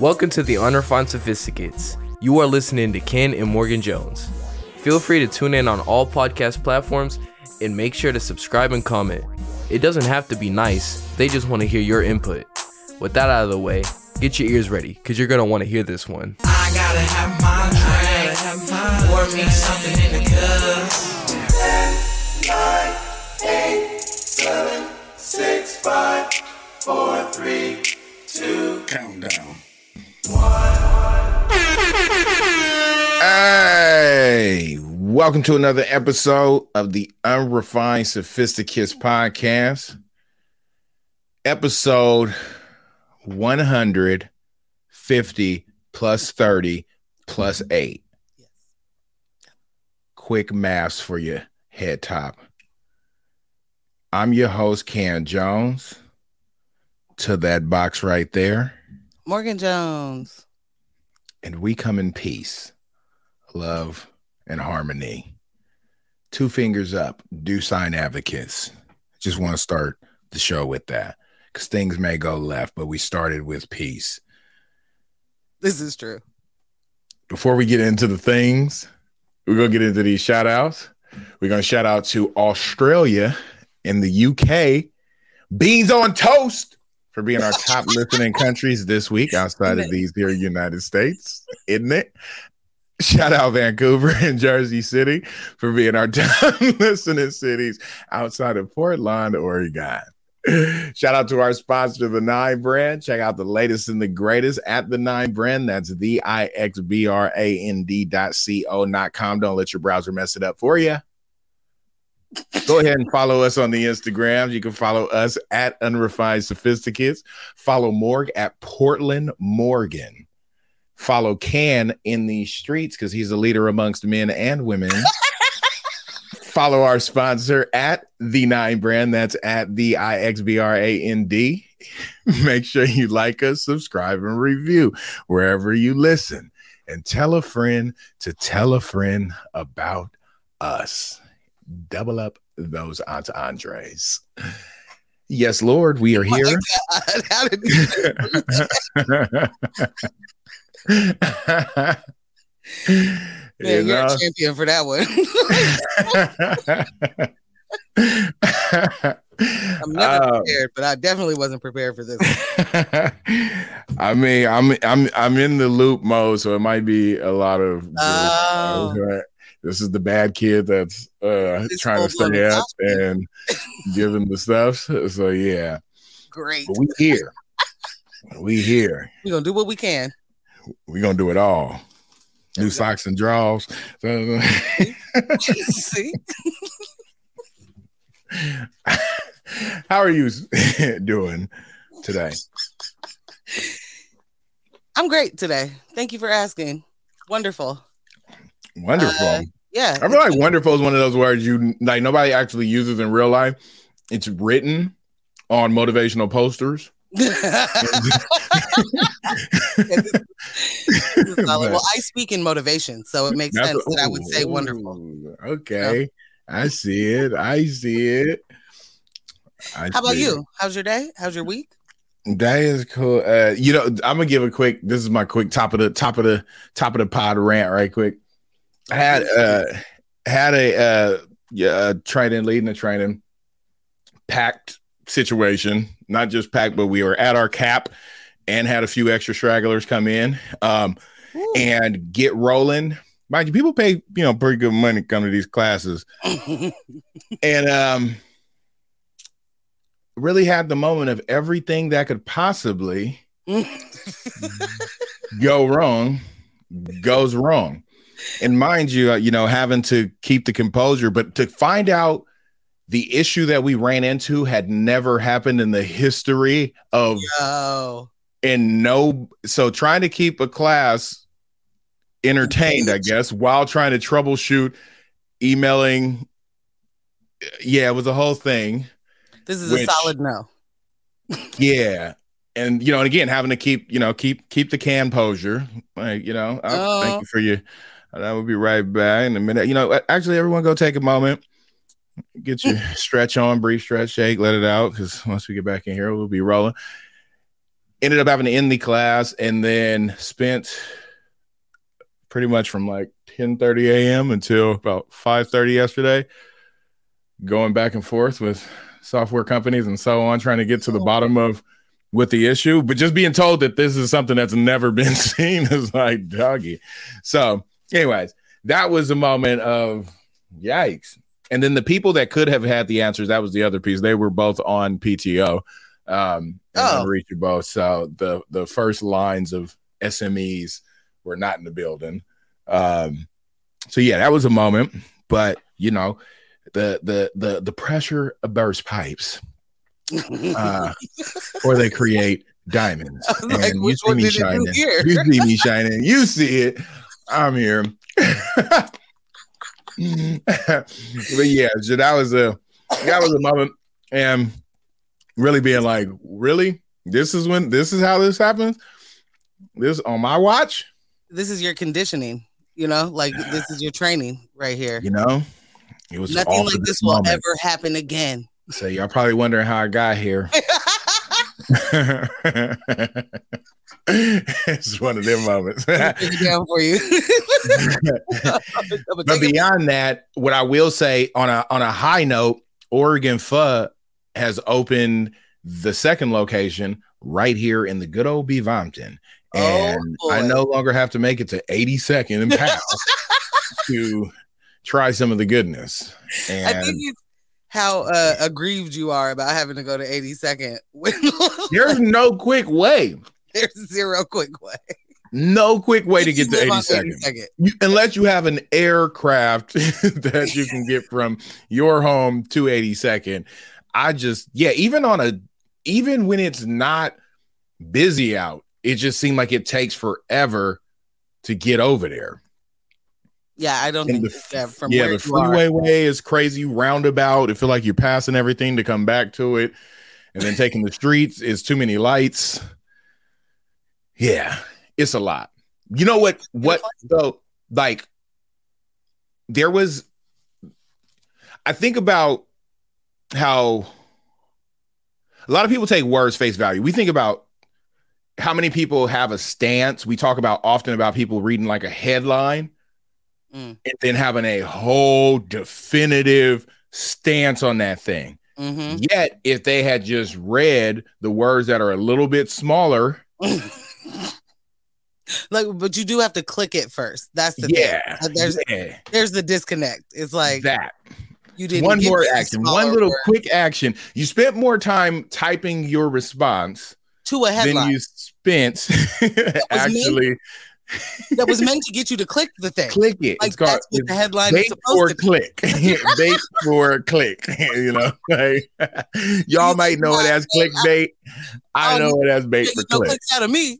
Welcome to the Unrefined Sophisticates. You are listening to Ken and Morgan Jones. Feel free to tune in on all podcast platforms and make sure to subscribe and comment. It doesn't have to be nice, they just want to hear your input. With that out of the way, get your ears ready because you're going to want to hear this one. I gotta have my drink. Have my Pour me something in the cup. nine, eight, seven, six, five, four, three, two. Countdown. Hey, welcome to another episode of the Unrefined Sophisticates podcast. Episode 150 plus 30 plus 8. Quick maths for your head top. I'm your host, Ken Jones. To that box right there. Morgan Jones. and we come in peace, love, and harmony. Two fingers up, do sign advocates. Just want to start the show with that because things may go left, but we started with peace. This is true. Before we get into the things, we're going to get into these shout outs. We're going to shout out to Australia and the UK, Beans on Toast, for being our top listening countries this week outside of these here United States, isn't it? Shout out Vancouver and Jersey City for being our top listening cities outside of Portland, Oregon. Shout out to our sponsor, the Nine Brand. Check out the latest and the greatest at the Nine Brand. That's the I X B R A N D dot C O dot com. Don't let your browser mess it up for you. Go ahead and follow us on the Instagrams. You can follow us at Unrefined Sophisticates. Follow Morg at Portland Morgan. Follow Ken in the streets because he's a leader amongst men and women. follow our sponsor at the Nine Brand. That's at the I X B R A N D. Make sure you like us, subscribe, and review wherever you listen. And tell a friend to tell a friend about us double up those Aunt Andres. Yes, Lord, we are here. God, how did you, man, you're a champion for that one. I'm never Uh, prepared, but I definitely wasn't prepared for this. I mean, I'm I'm I'm in the loop mode, so it might be a lot of. Oh. This is the bad kid that's uh, trying to stay up and giving the stuff. So yeah, Great. but we here. we here. We're gonna do what we can. we gonna do it all. New socks and draws. See? How are you doing today? I'm great today. Thank you for asking. Wonderful. Wonderful. Uh, Yeah. I feel like wonderful is one of those words you like nobody actually uses in real life. It's written on motivational posters. Well, I speak in motivation, so it makes sense that I would say wonderful. Okay. I see it. I see it. I How about see you? How's your day? How's your week? That is cool. Uh, you know, I'm gonna give a quick. This is my quick top of the top of the top of the pod rant, right quick. Had uh had a uh yeah training leading a training packed situation, not just packed, but we were at our cap and had a few extra stragglers come in. Um, and get rolling. Mind you, people pay you know pretty good money to come to these classes, and um, really had the moment of everything that could possibly go wrong goes wrong. And mind you, uh, you know, having to keep the composure, but to find out the issue that we ran into had never happened in the history of oh, and no so trying to keep a class entertained i guess while trying to troubleshoot emailing yeah it was a whole thing this is Which- a solid no. yeah and you know and again having to keep you know keep keep the can posure like you know I'll- Oh. thank you for your i will be right back in a minute you know actually everyone go take a moment get your stretch on brief stretch shake let it out because once we get back in here we'll be rolling ended up having to end the class and then spent pretty much from like 10 30 a.m. until about 5 30 yesterday going back and forth with software companies and so on, trying to get to the oh. bottom of what the issue, but just being told that this is something that's never been seen is like doggy. So, anyways, that was a moment of yikes. And then the people that could have had the answers, that was the other piece. They were both on PTO, um, Oh. both. So the the first lines of SMEs were not in the building. Um, so yeah, that was a moment. But you know, the the the the pressure burst pipes, uh, or they create diamonds. Like, And which one did shining. You see me shining. You see it. I'm here. but yeah, so that was a that was a moment, and really being like, really, this is when this is how this happens. This on my watch, this is your conditioning. You know, like this is your training right here. you know. It was Nothing like this will moment. ever happen again. So y'all probably wondering how I got here. it's one of them moments. Down for you. but beyond that, what I will say on a on a high note, Oregon Pho has opened the second location right here in the good old Beaverton. Oh, And I no longer have to make it to 82nd and Powell to try some of the goodness. I And think it's how uh, aggrieved you are about having to go to 82nd there's no quick way. there's zero quick way. No quick way to get to live on 82nd. 82nd. You, unless you have an aircraft that you can get from your home to 82nd. I just, yeah, even on a, even when it's not busy out, it just seemed like it takes forever to get over there. Yeah, I don't And think the- that from yeah, where the you are. freeway way is crazy roundabout. It feel like you're passing everything to come back to it, and then taking the streets is too many lights. Yeah, it's a lot. You know what? What though? Like, there was. I think about how a lot of people take words face value. We think about how many people have a stance. We talk about often about people reading like a headline Mm. and then having a whole definitive stance on that thing. hmm Yet, if they had just read the words that are a little bit smaller, like, but you do have to click it first. That's the yeah, thing. There's yeah, there's the disconnect. It's like that you didn't one more action, one little word quick action. You spent more time typing your response to a headline than you spent me. that was meant to get you to click the thing. click it. Like it's called that's what the headline is bait supposed for to be. click. bait for click. you know, like, y'all You might know it as clickbait. I Oh, know it as bait for know, click. out of me.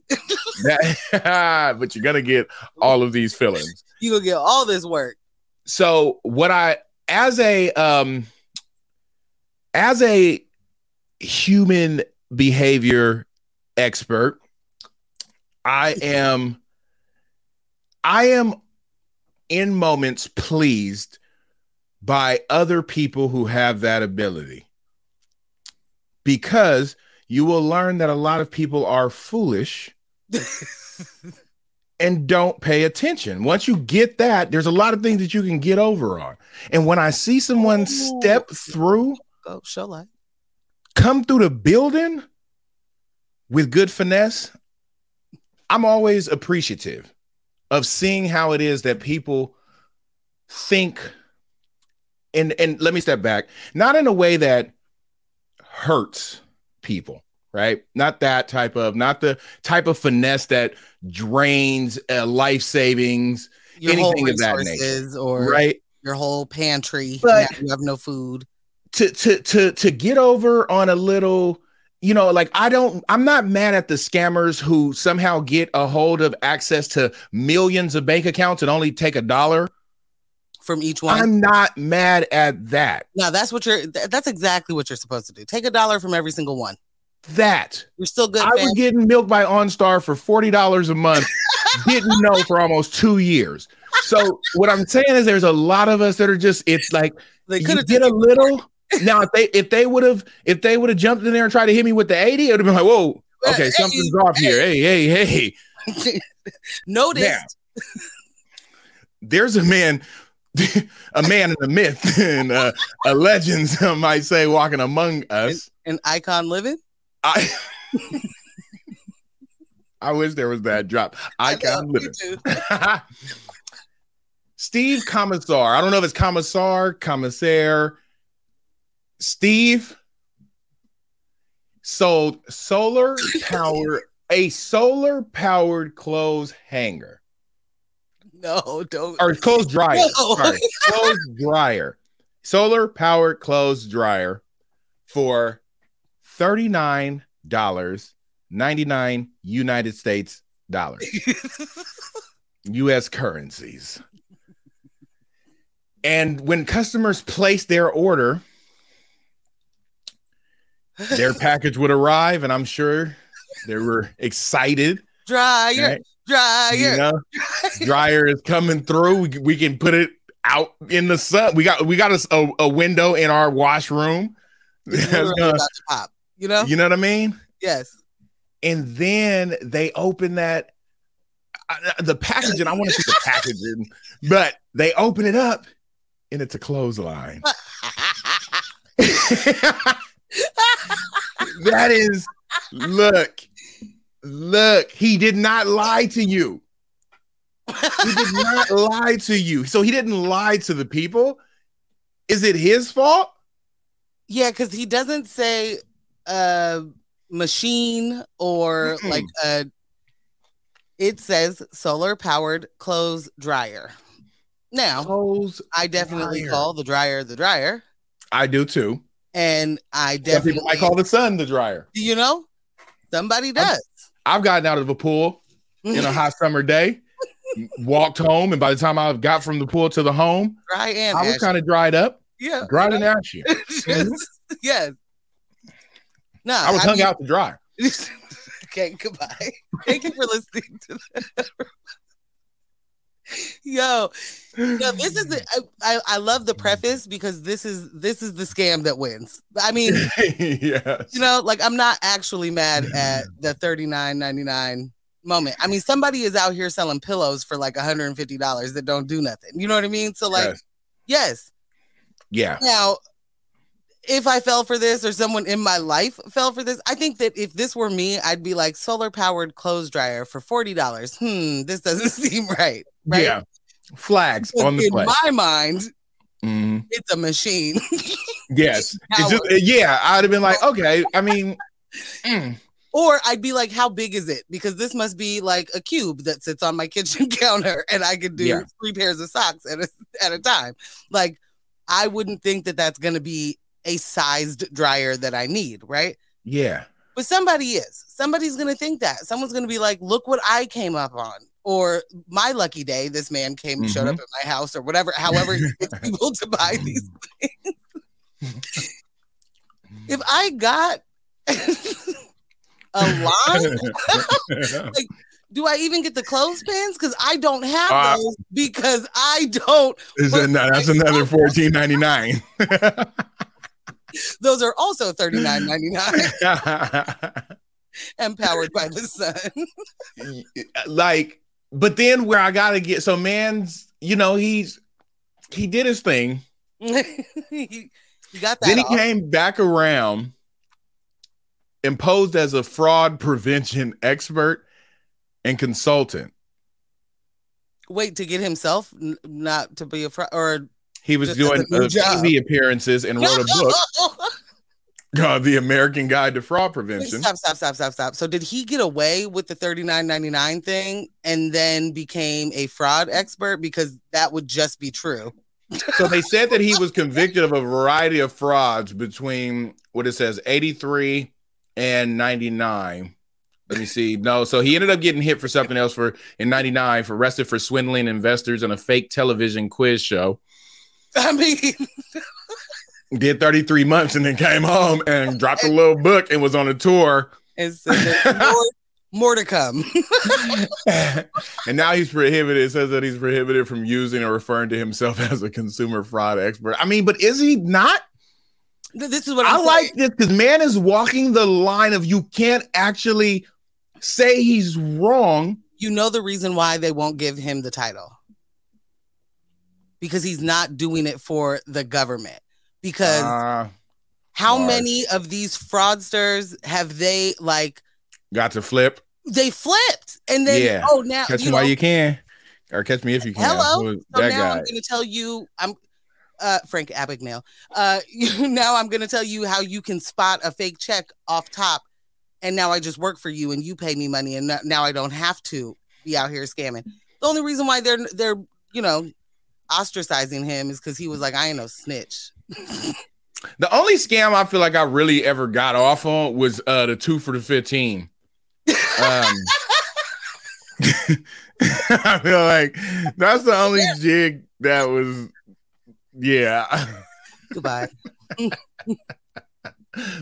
But you're gonna get all of these fillings. you gonna get all this work. So what I as a um as a human behavior expert, I am I am in moments pleased by other people who have that ability. Because you will learn that a lot of people are foolish and don't pay attention. Once you get that, there's a lot of things that you can get over on. And when I see someone step through, Go show light. come through the building with good finesse, I'm always appreciative of seeing how it is that people think and and let me step back, not in a way that hurts people, right? Not that type of, not the type of finesse that drains uh, life savings, Your Anything of that nature, or right? your whole pantry. But- you have no food. to to to to get over on a little you know like i don't i'm not mad at the scammers who somehow get a hold of access to millions of bank accounts and only take a dollar From each one. i'm not mad at that now that's what you're that's exactly what you're supposed to do. Take a dollar from every single one. that You're still good. i fam. was getting milk by onstar for $40 a month didn't know for almost two years so what i'm saying is there's a lot of us that are just it's like they could have get a little now if they if they would have if they would have jumped in there and tried to hit me with the 80 it would have been like whoa okay, Hey, something's off here. Hey, hey, hey. Noticed. Now, there's a man, a man in a myth and uh, a legend, some might say, walking among us. An icon living. I I wish there was that drop. Icon living. Steve Comisar. I don't know if it's Comisar, Commissaire. Steve sold solar power a solar powered clothes hanger No, don't. or clothes dryer. No. Sorry, clothes dryer. Solar powered clothes dryer for $39 99 United States dollars. US currencies. And when customers place their order, their package would arrive, and I'm sure they were excited. dryer, right? dryer. You know, dryer is coming through. We, we can put it out in the sun. We got we got a, a, a window in our washroom. It's gonna- about to pop. You know? you know what I mean? yes. and then they open that I- the packaging. I want to see the packaging, but they open it up, and it's a clothesline. that is, look, look. He did not lie to you. He did not lie to you. So he didn't lie to the people. Is it his fault? Yeah, because he doesn't say uh machine or Mm-mm. like a it says solar powered clothes dryer. Now, Clothes. I definitely dryer. call the dryer the dryer, I do too. And I definitely Some people might call the sun the dryer. you know somebody does. I've gotten out of a pool in a mm-hmm. hot summer day, walked home, and by the time I got from the pool to the home, dry and I was kind of dried up, yeah, dried and ashy. yes. No, I was hung mean- out to dry. okay, goodbye. Thank you for listening to that. Yo, no, this is the, I, I love the preface because this is this is the scam that wins. I mean, yes. you know, like I'm not actually mad at the 39.99 moment. I mean, somebody is out here selling pillows for like $150 that don't do nothing. You know what I mean? So like, Yes. yes. Yeah. Now, if I fell for this or someone in my life fell for this, I think that if this were me, I'd be like solar powered clothes dryer for $40. Hmm, this doesn't seem right. Right. Yeah. Flags on the in play. my mind, Mhm. it's a machine. Yes. It's just, yeah. I'd have been like, okay. I mean, mm, or I'd be like, how big is it? Because this must be like a cube that sits on my kitchen counter and I could do Yeah. three pairs of socks at a, at a time. Like, I wouldn't think that that's going to be a sized dryer that I need, right? yeah. But somebody is. Somebody's going to think that. Someone's going to be like, look what I came up on. Or my lucky day, this man came, showed up Mhm. at my house, or whatever, however he gets people to buy these things. if I got a line, do I even get the clothespins? Because I don't have Uh, those because I don't. Is But- it- no, that's another fourteen ninety nine. Those are also thirty nine ninety nine Empowered by the sun. like, but then where I gotta get so man's, you know, he's he did his thing. He got that. then he off. came back around and posed as a fraud prevention expert and consultant. Wait to get himself n- not to be a fraud, or He was doing uh. TV appearances and wrote a book called uh, The American Guide to Fraud Prevention. Stop, stop, stop, stop, stop. So did he get away with the thirty nine ninety nine thing and then became a fraud expert because that would just be true? So they said that he was convicted of a variety of frauds between what it says 83 and 99. Let me see. No, so he ended up getting hit for something else for in 99 for arrested for swindling investors on a fake television quiz show. I mean, Did 33 months and then came home and dropped a little book and was on a tour. it's, more, more to come. and now he's prohibited. It says that he's prohibited from using or referring to himself as a consumer fraud expert. I mean, but is he not? This is what I I'm like this because man is walking the line of you can't actually say he's wrong. You know the reason why they won't give him the title because he's not doing it for the government. Because Uh, how many of these fraudsters have they like got to flip. they flipped and then Yeah. oh now Catch you me while you can, or catch me if you can. Hello? So that now guy. I'm going to tell you, I'm uh, Frank Abagnale. Uh, you, now I'm going to tell you how you can spot a fake check off top, and now I just work for you and you pay me money, and now I don't have to be out here scamming. The only reason why they're they're you know ostracizing him is because he was like, I ain't no snitch. The only scam I feel like I really ever got off on was uh the two for the 15. Um I feel like that's the only jig that was yeah. Goodbye.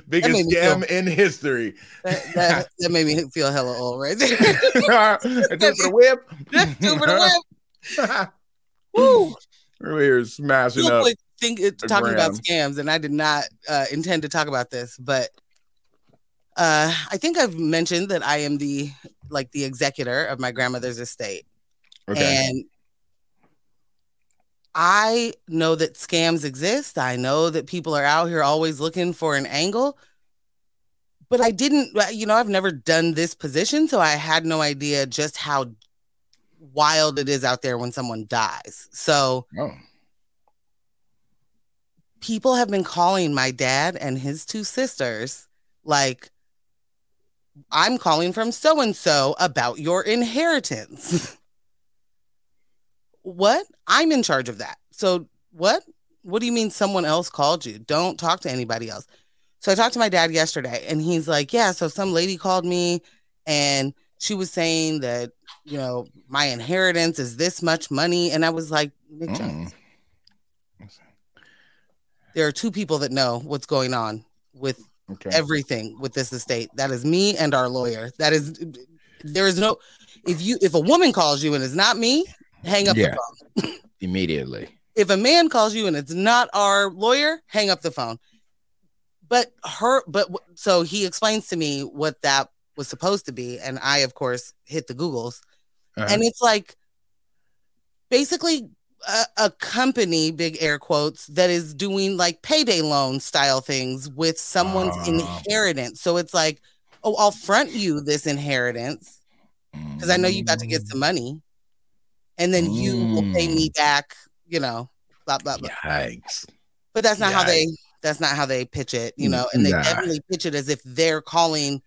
Biggest scam in history. That, that, that made me feel hella old right there. Two for the whip. Two for the whip. Woo. We're here smashing up. Think it's the talking about scams and i did not uh, intend to talk about this but uh, i think i've mentioned that i am the like the executor of my grandmother's estate. Okay. and i know that scams exist. I know that people are out here always looking for an angle. But i didn't you know i've never done this position so i had no idea just how wild it is out there when someone dies. So oh. People have been calling my dad and his two sisters like i'm calling from so and so about your inheritance. What? I'm in charge of that. So what? What do you mean someone else called you? Don't talk to anybody else. So i talked to my dad yesterday and he's like yeah so some lady called me and she was saying that you know my inheritance is this much money and i was like Nick Jones, Mm. There are two people that know what's going on with Okay. everything with this estate. That is me and our lawyer. That is there is no if you if a woman calls you and it's not me, hang up Yeah. the phone. Immediately. If a man calls you and it's not our lawyer, hang up the phone. But her but so he explains to me what that was supposed to be and I of course hit the googles Uh-huh. and it's like basically a, a company big air quotes that is doing like payday loan style things with someone's Ah. inheritance so it's like oh i'll front you this inheritance because i know you got to get some money and then you will pay me back you know blah blah blah Yikes. but that's not how they that's not how they pitch it you know and they Nah. definitely pitch it as if they're calling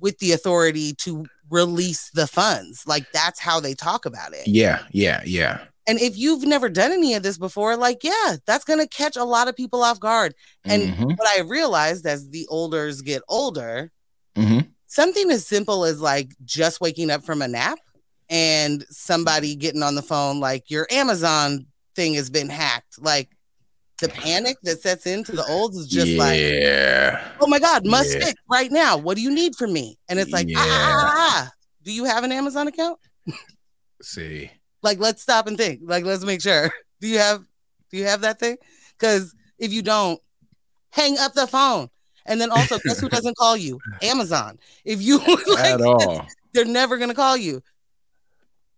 with the authority to release the funds like that's how they talk about it Yeah, yeah, yeah. And if you've never done any of this before like yeah that's going to catch a lot of people off guard and Mhm, what i realized as the olders get older mhm. something as simple as like just waking up from a nap and somebody getting on the phone like your amazon thing has been hacked like the panic that sets into the olds is just like oh my god must Yeah. fix right now what do you need from me and it's like ah, ah, ah, ah. do you have an amazon account See. Like let's stop and think. Like let's make sure. Do you have do you have that thing? Because if you don't hang up the phone. And then also guess who doesn't call you? Amazon. If you like, At all. they're never gonna call you.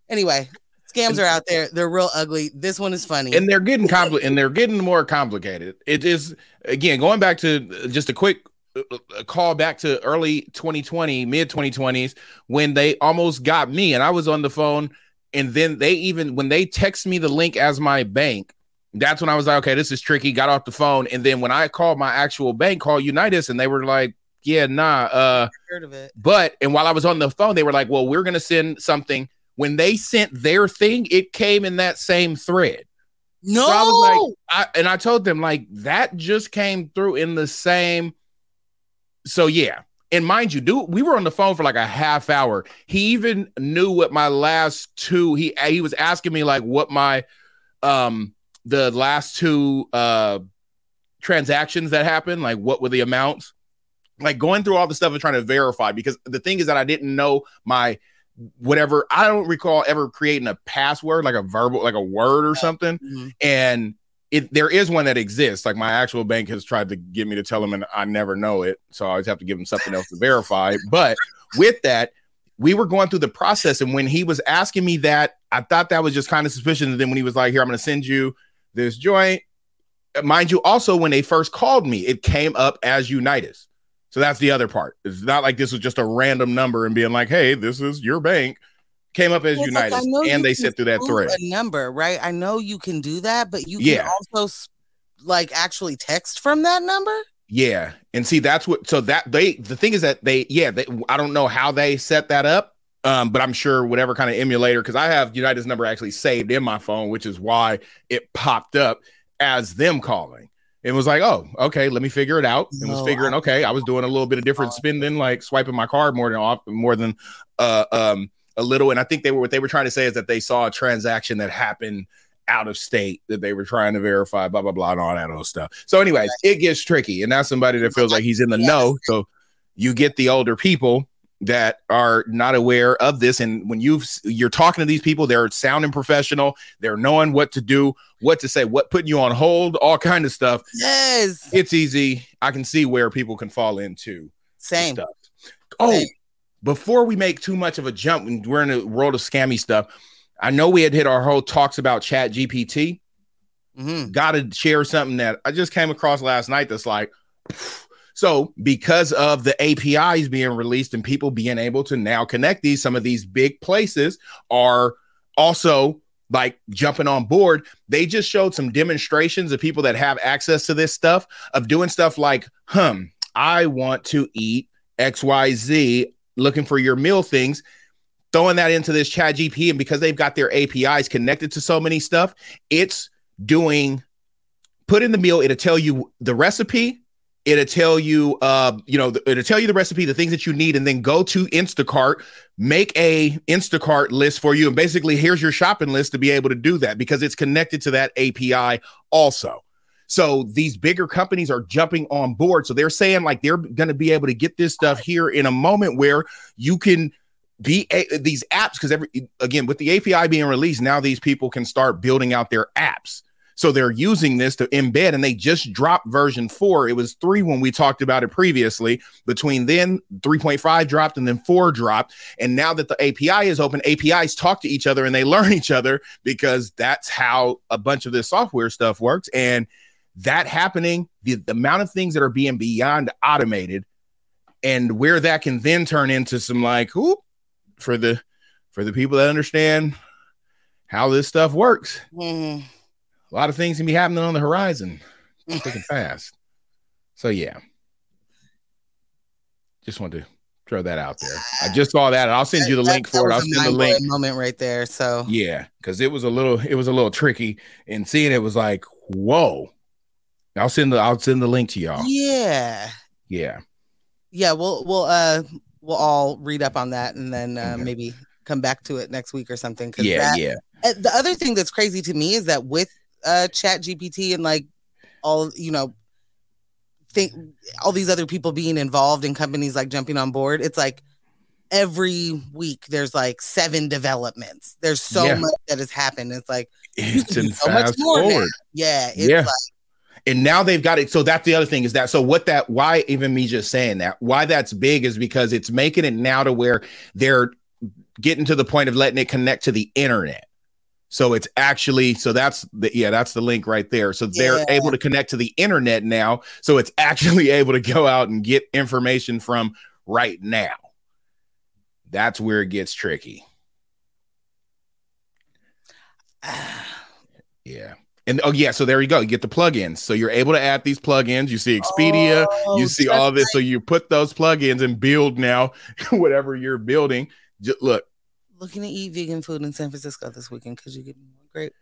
Anyway scams are out there. They're real ugly. This one is funny. And they're getting compli- and they're getting more complicated. It is again going back to uh, just a quick uh, uh, call back to early 2020, mid 2020s when they almost got me, and I was on the phone, and then they even when they text me the link as my bank. That's when I was like, okay, this is tricky. Got off the phone, and then when I called my actual bank, called Unitus, and they were like, yeah, nah, uh, heard of it but and while I was on the phone, they were like, "Well, we're gonna send something." When they sent their thing, it came in that same thread. no So I was like, I, and I told them like that just came through in the same. So yeah, and mind you, dude, we were on the phone for like a half hour. He even knew what my last two. He he was asking me like what my um the last two uh transactions that happened, like what were the amounts, like going through all the stuff and trying to verify. Because the thing is that I didn't know my whatever. I don't recall ever creating a password like a verbal like a word or something Mhm. and it there is one that exists. Like my actual bank has tried to get me to tell them, and I never know it, so I always have to give them something else to verify. But with that, we were going through the process, and when he was asking me that, I thought that was just kind of suspicious. And then when he was like, "Here, I'm going to send you this joint," uh, mind you, also when they first called me, it came up as Unitus. So that's the other part. It's not like this was just a random number and being like, "Hey, this is your bank." Came up as Well, like, Unitus, I know you and they sent through that thread. A number, right? I know you can do that, but you can also like actually text from that number. Yeah, and see that's what. So that they the thing is that they yeah they, I don't know how they set that up, um, but I'm sure whatever kind of emulator because I have United's number actually saved in my phone, which is why it popped up as them calling. It was like, oh, okay, let me figure it out. And was figuring, I- okay, I was doing a little bit of different spending, like swiping my card more than off, more than uh um a little. And I think they were what they were trying to say is that they saw a transaction that happened out of state that they were trying to verify, blah blah blah, and all that other stuff. So, anyways, it gets tricky, and that's somebody that feels like he's in the Yes. know. So you get the older people that are not aware of this and when you've you're talking to these people they're sounding professional they're knowing what to do what to say what putting you on hold all kind of stuff Yes, it's easy i can see where people can fall into same. stuff oh Same. Before we make too much of a jump and we're in a world of scammy stuff i know we had hit our whole talks about chat gpt Mhm. gotta share something that I just came across last night that's like so because of the APIs being released and people being able to now connect these, some of these big places are also like jumping on board. They just showed some demonstrations of people that have access to this stuff of doing stuff like, hum, I want to eat XYZ, looking for your meal things, throwing that into this chat GP. And because they've got their APIs connected to so many stuff, it's doing put in the meal it'll tell you the recipe it'll tell you uh you know it'll tell you the recipe the things that you need and then go to instacart make a instacart list for you and basically here's your shopping list to be able to do that because it's connected to that api also so these bigger companies are jumping on board. So they're saying like they're going to be able to get this stuff here in a moment where you can be a, these apps because every again with the API being released now these people can start building out their apps. So they're using this to embed and they just dropped version 4 it was 3 when we talked about it previously. Between then 3.5 dropped and then 4 dropped. And now that the API is open APIs talk to each other and they learn each other because that's how a bunch of this software stuff works. And that happening the, the amount of things that are being beyond automated and where that can then turn into some like whoop for the for the people that understand how this stuff works. Mhm. A lot of things can be happening on the horizon, quick and fast. So yeah, just wanted to throw that out there. I just saw that, and I'll send you the That- link for it. I'll send the link. moment right there. So Yeah, because it was a little, it was a little tricky, and seeing it was like, whoa. I'll send the, I'll send the link to y'all. yeah, Yeah, yeah. We'll we'll uh we'll all read up on that and then uh, Okay. maybe come back to it next week or something. yeah, that- yeah. Uh, the other thing that's crazy to me is that with uh chat gpt and like all you know think all these other people being involved in companies like jumping on board it's like every week there's like seven developments there's so Yeah. much that has happened it's like It's can in do so much more now. yeah it's Yeah. like and now they've got it. So that's the other thing is that so what that why even me just saying that why that's big is because it's making it now to where they're getting to the point of letting it connect to the internet. So it's actually so that's the yeah that's the link right there. So they're Yeah. able to connect to the internet now. So it's actually able to go out and get information from right now. That's where it gets tricky. Yeah. And oh yeah, so there you go. You get the plugins. So you're able to add these plugins. You see Expedia, Oh, you see all this. So you put those plugins and build now whatever you're building. Just look, looking to eat vegan food in San Francisco this weekend because you get one great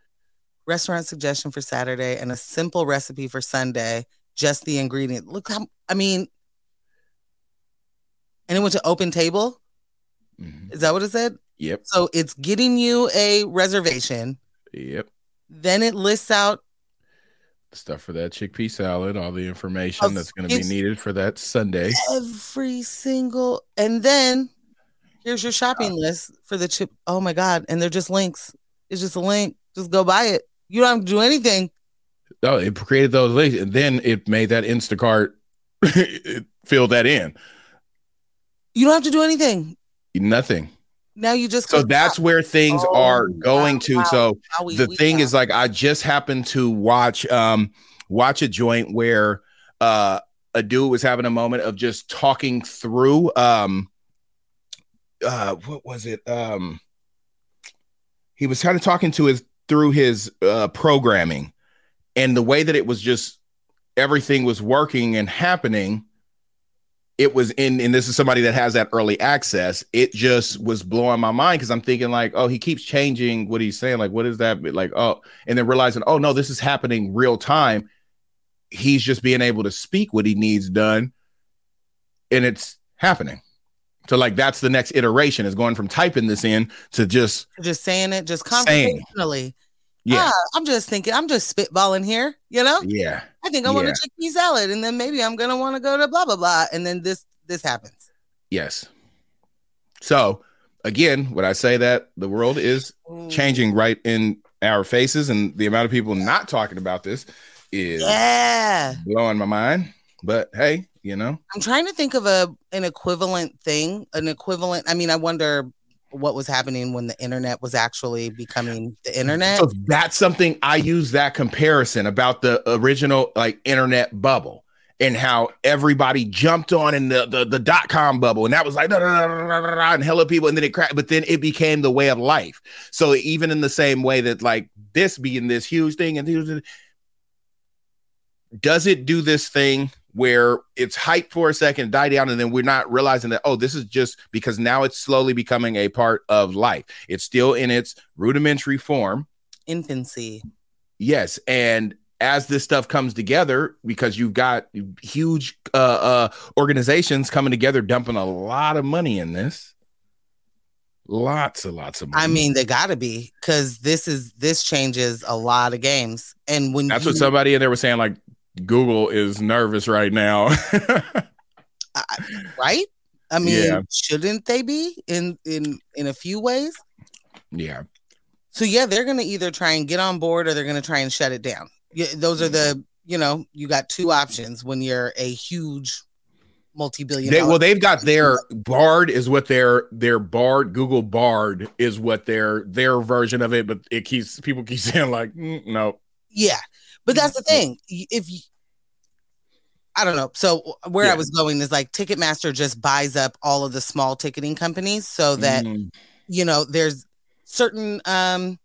restaurant suggestion for Saturday and a simple recipe for Sunday. Just the ingredient. Look how I mean, and it went to Open Table. Mhm. Is that what it said? Yep. So it's getting you a reservation. Yep. Then it lists out Stuff for that chickpea salad, all the information that's going to be needed for that Sunday. every single, and then here's your shopping list for the chip. Oh my god! And they're just links. It's just a link. Just go buy it. You don't have to do anything. Oh, it created those links, and then it made that Instacart it filled that in. You don't have to do anything. Nothing. Now you just So that's stop. where things Oh, are going wow, to. wow. So Wowie, the wee, thing wow. is like I just happened to watch um watch a joint where uh a dude was having a moment of just talking through um uh what was it um he was kind of talking to his through his uh programming and the way that it was just everything was working and happening it was in and this is somebody that has that early access it just was blowing my mind because i'm thinking like oh he keeps changing what he's saying like what is that like oh and then realizing oh no this is happening real time. He's just being able to speak what he needs done and it's happening. So like that's the next iteration is going from typing this in to just just saying it, just Saying. Yeah Ah, I'm just thinking, I'm just spitballing here, you know? yeah I think I want Yeah. a chickpea salad, and then maybe I'm gonna want to go to blah blah blah, and then this this happens. yes so again would i say that the world is changing right in our faces and the amount of people not talking about this is Yeah, blowing my mind but hey you know I'm trying to think of a an equivalent thing, an equivalent. I mean, I wonder what was happening when the internet was actually becoming the internet. so that's something i use that comparison about the original like internet bubble and how everybody jumped on in the the, the dot com bubble and that was like da, da, da, and hella people and then it cracked but then it became the way of life so even in the same way that like this being this huge thing and does it do this thing where it's hyped for a second, die down, and then we're not realizing that, oh, this is just because now it's slowly becoming a part of life. It's still in its rudimentary form. Infancy. Yes. And as this stuff comes together, because you've got huge uh, uh, organizations coming together, dumping a lot of money in this. Lots and lots of money. I mean, they gotta be because this is this changes a lot of games. And when that's you, what somebody in there was saying. Like, Google is nervous right now. right? I mean, Yeah. shouldn't they be in in in a few ways? yeah. So yeah, they're gonna either try and get on board or they're gonna try and shut it down. Yeah, those are the you know you got two options when you're a huge multi-billion. They, well, they've got their Bard is what their their Bard Google Bard is what their their version of it, but it keeps people keep saying like mm, no. yeah, but that's the thing. If you, I don't know. So where I was going is like Ticketmaster just buys up all of the small ticketing companies so that Mm, you know there's certain um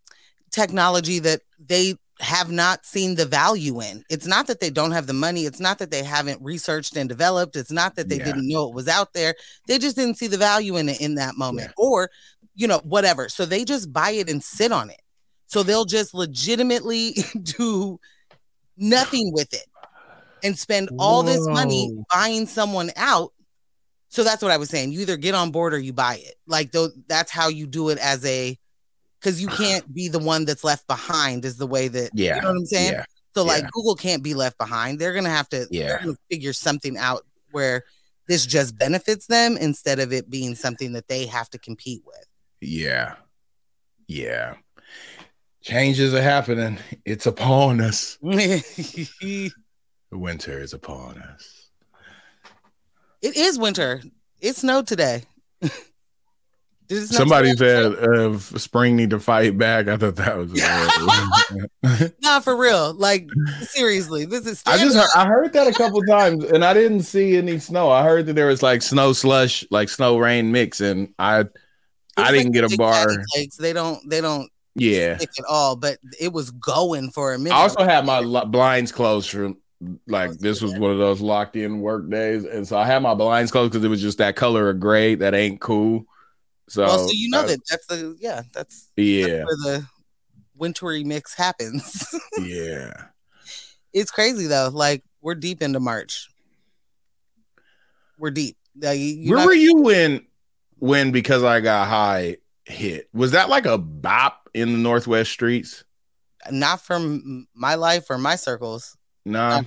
technology that they have not seen the value in. It's not that they don't have the money. It's not that they haven't researched and developed. It's not that they Yeah. didn't know it was out there. They just didn't see the value in it in that moment. Yeah. or you know whatever. So they just buy it and sit on it. So they'll just legitimately do nothing with it and spend all this money buying someone out so that's what I was saying. You either get on board or you buy it. Like though that's how you do it as a because you can't be the one that's left behind is the way that yeah. you know what I'm saying? Yeah. So like yeah. Google can't be left behind. They're gonna have to Yeah. gonna figure something out where this just benefits them instead of it being something that they have to compete with. Yeah. Yeah. Changes are happening. It's upon us. it Winter is upon us. It is winter. It snowed today. Did it snow Somebody said uh, spring need to fight back. I thought that was. Not for real. Like seriously, this is I just heard, I heard that a couple times and I didn't see any snow. I heard that there was like snow slush, like snow rain mix, and I It's I didn't get a bar. They don't. They don't Yeah. at all. But it was going for a minute. I also had my lo- blinds closed from like this was one of those locked in work days, and so I had my blinds closed because it was just that color of gray that ain't cool. So, well, so you know uh, that that's the yeah that's, that's yeah, where the wintry mix happens. yeah. it's crazy though. Like we're deep into March. We're deep. Like, you Where not- were you when when because I got high hit? Was that like a bop in the Northwest streets? not from my life or my circles. Nah.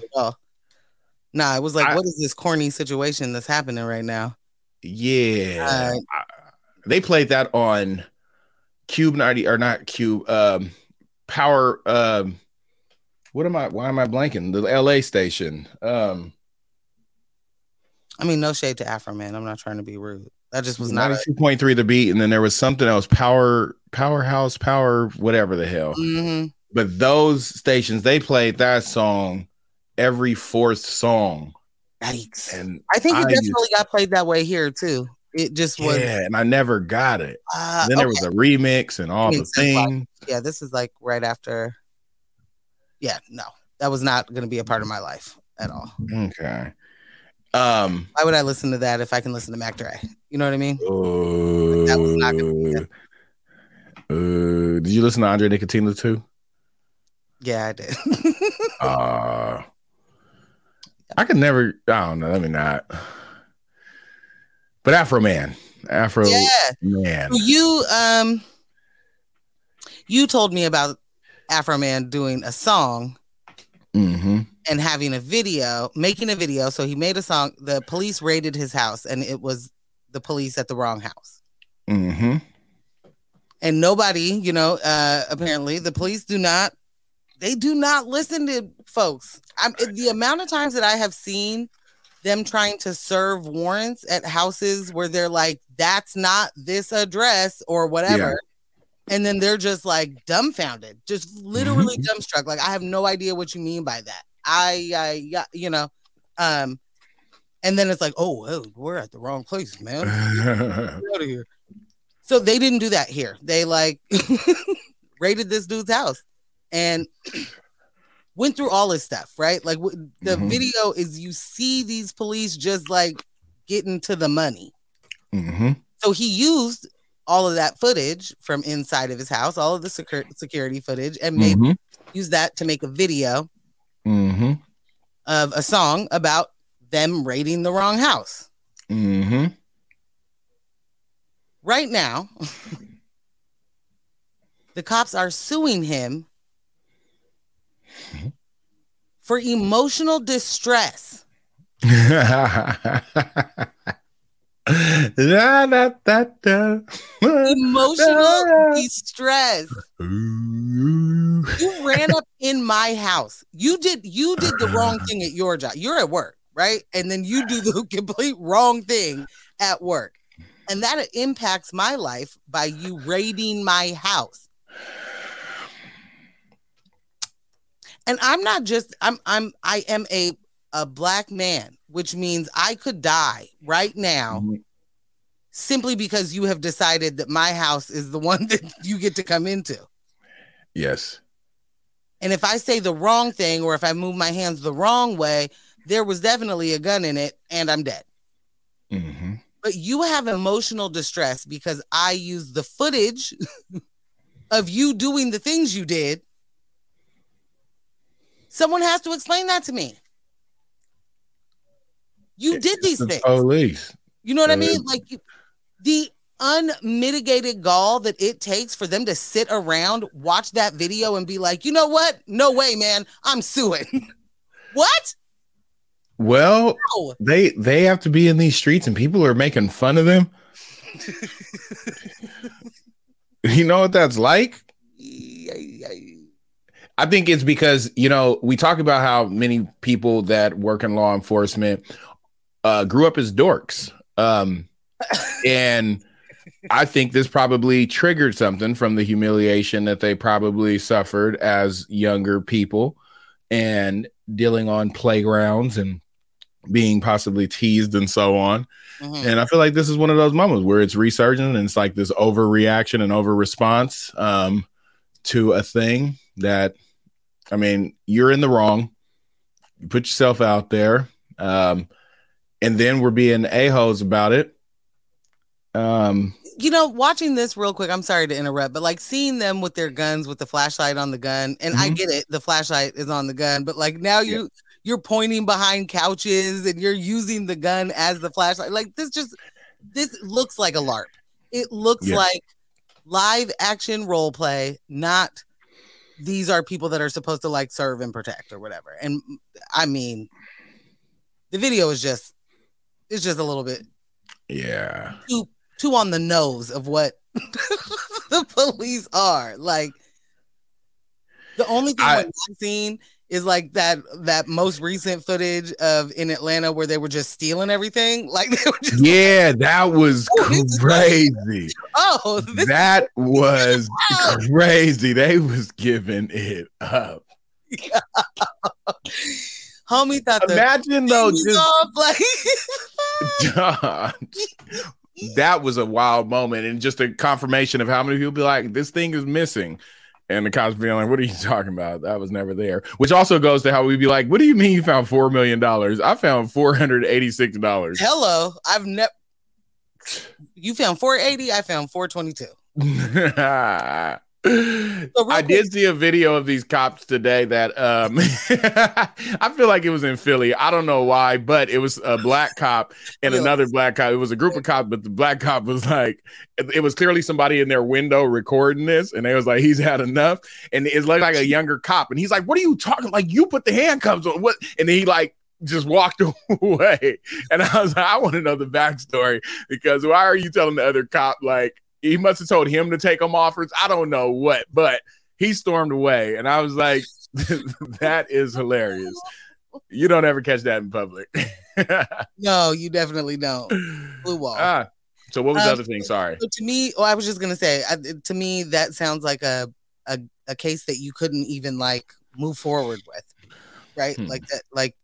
Nah, it was like, I- what is this corny situation that's happening right now? Yeah. Uh, I- they played that on Cube 90 or not Cube um Power um what am I? Why am I blanking? The LA station. Um, I mean, no shade to Afroman. I'm not trying to be rude. That just was not. two point three the beat, and then there was something else. Power, powerhouse, power, whatever the hell. hmm But those stations they played that song every fourth song, Yikes. and I think it I definitely got played that way here too. It just was. yeah, and I never got it. Uh, then there okay. was a remix and all the Makes sense why. things. yeah, this is like right after. Yeah, no, that was not going to be a part of my life at all. Okay. Um. Why would I listen to that if I can listen to Mac Dre? You know what I mean? Uh, That was not uh, did you listen to Andre Nickatina too? Yeah, I did. Uh I could never. I don't know. Let me not. But Afroman, Afro yeah, Man. you um, you told me about Afroman doing a song Mm-hmm. And having a video, making a video. So he made a song. The police raided his house, and it was the police at the wrong house. Mm-hmm. and nobody you know uh apparently the police do not they do not listen to folks i'm the amount of times that i have seen them trying to serve warrants at houses where they're like that's not this address or whatever and then they're just like dumbfounded just literally dumbstruck like i have no idea what you mean by that i i you know um and then it's like oh, we're at the wrong place man out of here. So they didn't do that here. They like raided this dude's house and went through all his stuff, right? Like w- the Mhm. video is you see these police just like getting to the money. mm-hmm. So he used all of that footage from inside of his house, all of the secur- security footage, and made Mm-hmm. use that to make a video Mm-hmm. of a song about them raiding the wrong house. Mm-hmm. right now, the cops are suing him for emotional distress. da, da, da, da. Emotional distress. You ran up in my house. You did you did the wrong thing at your job. You're at work, right? And then you do the complete wrong thing at work. And that impacts my life by you raiding my house. And I'm not just I'm I'm I am a a black man, which means I could die right now simply because you have decided that my house is the one that you get to come into. Yes. And if I say the wrong thing or if I move my hands the wrong way, there was definitely a gun in it and I'm dead. Mm-hmm. But you have emotional distress because I used the footage of you doing the things you did. Someone has to explain that to me. You did these the things. Police. You know what I mean? Like you- the unmitigated gall that it takes for them to sit around, watch that video, and be like, you know what? No way, man. I'm suing. what? Well, No. they they have to be in these streets and people are making fun of them. you know what that's like? I think it's because, you know, we talk about how many people that work in law enforcement uh, grew up as dorks. Um, and I think this probably triggered something from the humiliation that they probably suffered as younger people and dealing on playgrounds and being possibly teased and so on. Mhm. And I feel like this is one of those moments where it's resurgent and it's like this overreaction and over response um, to a thing that, I mean, you're in the wrong. You put yourself out there. Um, and then we're being a-holes about it. Um, You know, watching this real quick, I'm sorry to interrupt, but like seeing them with their guns with the flashlight on the gun, and I Mhm. get it, the flashlight is on the gun, but like now you you're pointing behind couches and you're using the gun as the flashlight. Like this just this looks like a LARP. It looks Yeah. like live action role play, not these are people that are supposed to like serve and protect or whatever. And I mean, the video is just it's just a little bit yeah. too too on the nose of what the police are. Like the only thing I- not seeing is like that that most recent footage of in Atlanta where they were just stealing everything. Like they were just Yeah, that was Oh, crazy. oh That was crazy. They was giving it up. homie thought Imagine though, just off, like. that was a wild moment and just a confirmation of how many people be like, this thing is missing. And the cops being like, what are you talking about? That was never there. Which also goes to how we'd be like, what do you mean you found $4 million? I found $486. hello. I've never you found 480, I found 422. I did see a video of these cops today that um I feel like it was in Philly. I don't know why, but it was a black cop and another black cop. It was a group of cops, but the black cop was like, it it was clearly somebody in their window recording this, and they was like, he's had enough. And it's like, like a younger cop, and he's like, What are you talking? Like, you put the handcuffs on what? And then he like just walked away. And I was like, I want to know the backstory because why are you telling the other cop like he must have told him to take them offers? I don't know what, but he stormed away, and I was like, that is hilarious. You don't ever catch that in public. No, you definitely don't. Blue wall. ah, so what was the Um, other thing? Sorry. So to me, well, I was just gonna say, I, to me, that sounds like a, a a case that you couldn't even like move forward with, right? Hmm. Like that, like.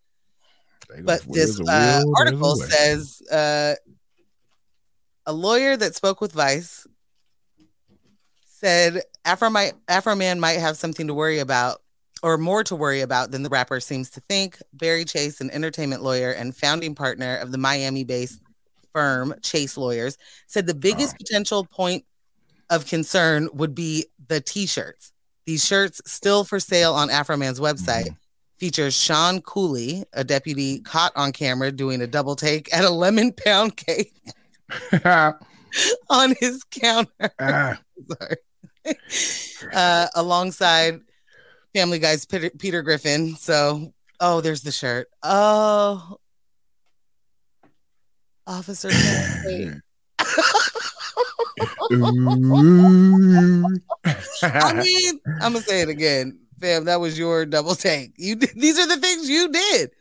But this uh, article says uh, a lawyer that spoke with Vice said Afro might Afroman might have something to worry about or more to worry about than the rapper seems to think. Barry Chase, an entertainment lawyer and founding partner of the Miami-based firm Chase Lawyers, said the biggest potential point of concern would be the t-shirts. These shirts still for sale on Afroman's website mm-hmm. features Shawn Cooley, a deputy caught on camera doing a double take at a lemon pound cake on his counter. Ah, Sorry. uh, alongside Family Guy's Peter, Peter Griffin. So, oh, there's the shirt. Oh, Officer. I mean, I'm gonna say it again, fam. That was your double take. You did, these are the things you did.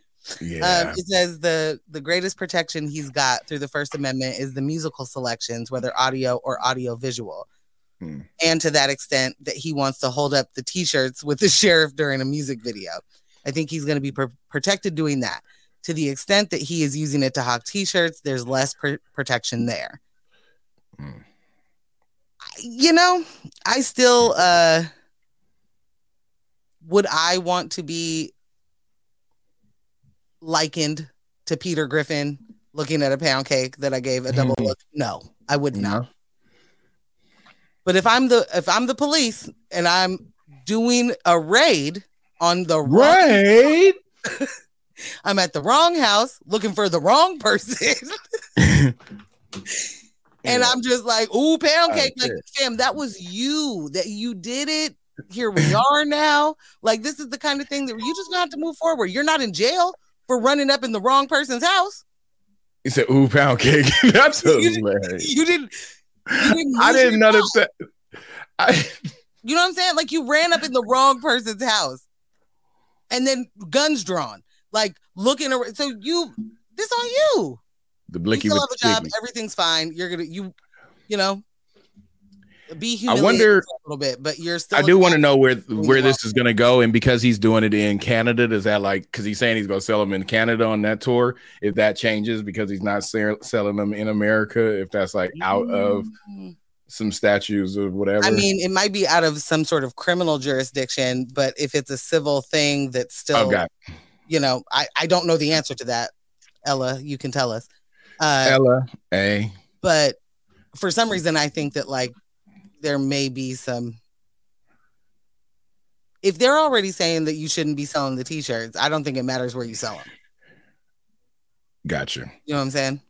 Yeah. Um, it says the the greatest protection he's got through the First Amendment is the musical selections, whether audio or audio visual. Hmm. And to that extent, that he wants to hold up the T-shirts with the sheriff during a music video. I think he's going to be pr- protected doing that. To the extent that he is using it to hawk T-shirts, there's less pr- protection there. Hmm. You know, I still uh would I want to be likened to Peter Griffin looking at a pound cake that I gave a double mm-hmm. look? No, I would not. No. But if I'm the if I'm the police and I'm doing a raid on the wrong, Right. I'm at the wrong house looking for the wrong person, and I'm just like, ooh, pound cake, like fam, that was you that you did it. Here we are now. Like this is the kind of thing that you just gonna have to move forward. You're not in jail for running up in the wrong person's house. He said, "Ooh, pound cake." That's You- hilarious. You didn't. You didn't I didn't notice that. I, You know what I'm saying? Like you ran up in the wrong person's house, and then guns drawn, like looking around. So you, this on you. the You blicky still have a job. Everything's fine. You're gonna you, you know, be I wonder- a little bit, but you're still. I do want to know where where this is going to go, and because he's doing it in Canada, does that like because he's saying he's going to sell them in Canada on that tour? If that changes because he's not sell- selling them in America, if that's like out of Mm. some statues or whatever. I mean, it might be out of some sort of criminal jurisdiction, but if it's a civil thing that's still, you know, I I don't know the answer to that. Ella, you can tell us. Uh, Ella, a but for some reason i think that like there may be some if they're already saying that you shouldn't be selling the t-shirts i don't think it matters where you sell them gotcha. you know what i'm saying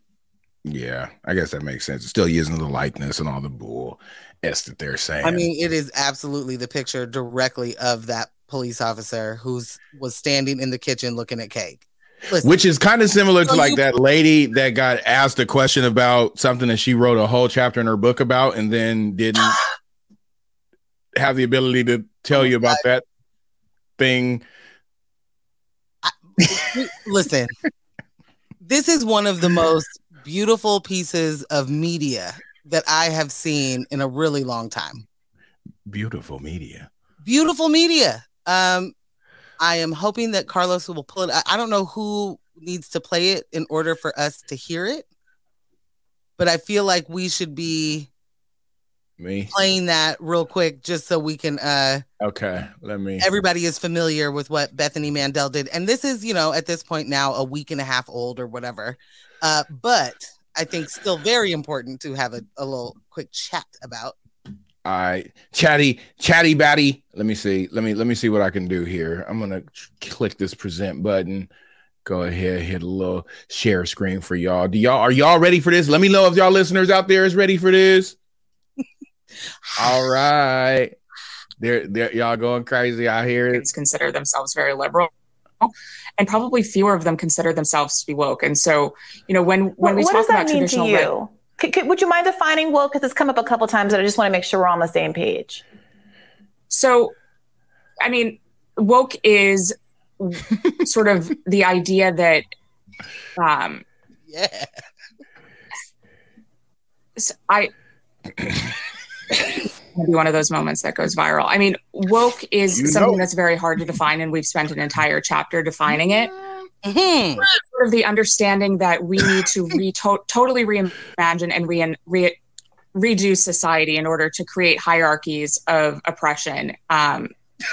Yeah, I guess that makes sense. Still using the likeness and all the bull s that they're saying. i mean it is absolutely the picture directly of that police officer who's was standing in the kitchen looking at cake Listen, which is kind of similar to like that lady that got asked a question about something that she wrote a whole chapter in her book about and then didn't have the ability to tell you about that thing Listen, this is one of the most beautiful pieces of media that I have seen in a really long time. Beautiful media. Beautiful media. Um, I am hoping that Carlos will pull it. I, I don't know who needs to play it in order for us to hear it, but I feel like we should be Me. playing that real quick just so we can uh Okay. Let me. everybody is familiar with what Bethany Mandel did. And this is, you know, at this point now a week and a half old or whatever. Uh, but I think still very important to have a, a little quick chat about. All right, chatty, chatty batty. Let me see. Let me let me see what I can do here. I'm gonna click this present button. Go ahead, hit a little share screen for y'all. Do y'all are y'all ready for this? Let me know if y'all listeners out there is ready for this. All right, they're, they're y'all going crazy. I hear it. Consider themselves very liberal and probably fewer of them consider themselves to be woke and so you know when when What, we what talk does that about mean to traditional right- you? Could, could- would you mind defining woke? Because it's come up a couple times, and I just want to make sure we're on the same page. so i mean woke is sort of the idea that um Yeah. s- I It'll be one of those moments that goes viral. I mean, woke is You something know. that's very hard to define, and we've spent an entire chapter defining it. Mhm. Sort of the understanding that we need to re- to- totally reimagine and re- re- redo society in order to create hierarchies of oppression. Um,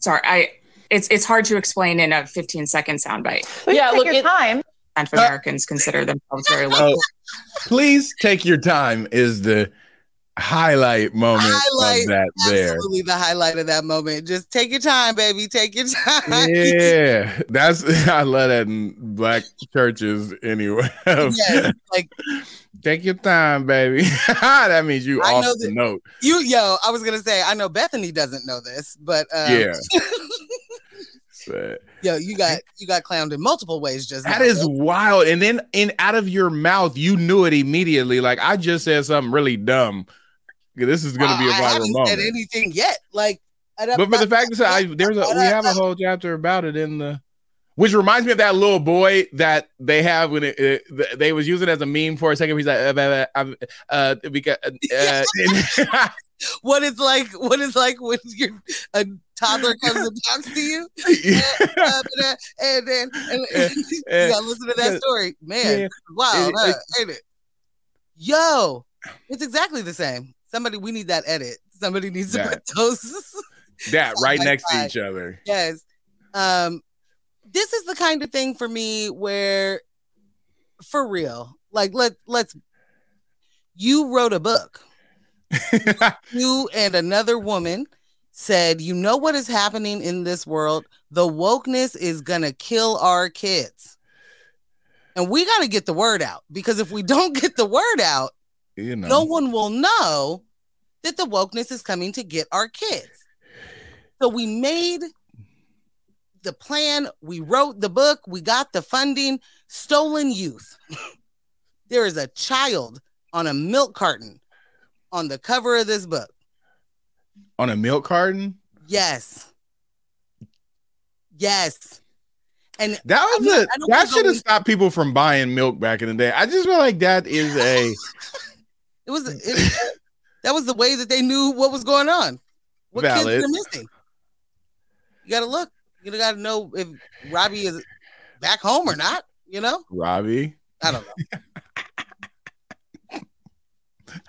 sorry, I. It's it's hard to explain in a 15 second soundbite. But Yeah, yeah, take look, your it- time. And if Americans consider themselves very low. Oh, please take your time. Is the highlight moment Highlight, of that there? Absolutely the highlight of that moment. Just take your time, baby. Take your time. Yeah, that's I love that in black churches anyway. Yes, like Take your time, baby. that means you I off know the note. you, yo, I was gonna say, I know Bethany doesn't know this, but um, Yeah. So, yo, you got you got clowned in multiple ways just that now, is yo. wild. And then in out of your mouth, you knew it immediately. Like I just said something really dumb. This is gonna be a I viral haven't moment. said anything yet. Like, But for the fact that I there's a we have a whole chapter about it in the which reminds me of that little boy that they have when it, it they was using it as a meme for a second. He's like, uh, uh, uh, uh, because, uh, uh, what it's like, what it's like when your a toddler comes and talks to you, Uh, and then and, you gotta listen to that story, man. Yeah. Wow, ain't it? Yo, it's exactly the same. Somebody, we need that edit. Somebody needs to put those. that right Side next to each other. yes. Um, this is the kind of thing for me where, for real, like let let's. You wrote a book. you and another woman said, "You know what is happening in this world? The wokeness is gonna kill our kids." And we got to get the word out because if we don't get the word out, you know, no one will know that the wokeness is coming to get our kids. So we made the plan, we wrote the book, we got the funding, stolen youth. there is a child on a milk carton on the cover of this book. on a milk carton. Yes. Yes. And That was I'm not- a I that should have stopped people from buying milk back in the day. I just feel like that is a it was mm. it, that was the way that they knew what was going on. What kids Valid. they're missing. You gotta look. You gotta know if Robbie is back home or not. You know, Robbie. I don't know.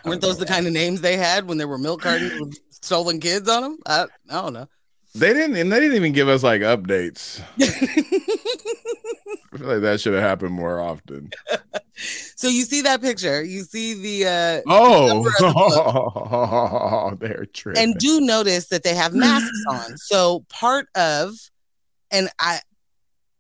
Weren't those the kind of names they had when there were milk cartons with stolen kids on them? I, I don't know. They didn't, and they didn't even give us like updates. I feel like that should have happened more often. so you see that picture. You see the uh Oh, cover they're tripping. and do notice that they have masks on. So part of and I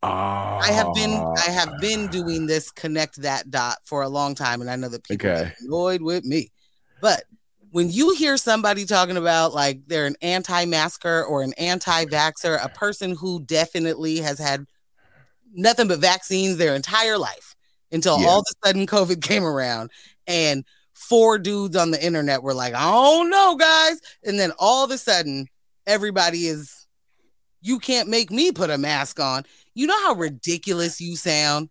I have been I have been doing this connect that dot for a long time, and I know that people Okay. annoyed with me. But when you hear somebody talking about like they're an anti-masker or an anti-vaxxer, a person who definitely has had nothing but vaccines their entire life until Yeah. all of a sudden COVID came around and four dudes on the internet were like, I don't know, guys. And then all of a sudden, everybody is you can't make me put a mask on. You know how ridiculous you sound.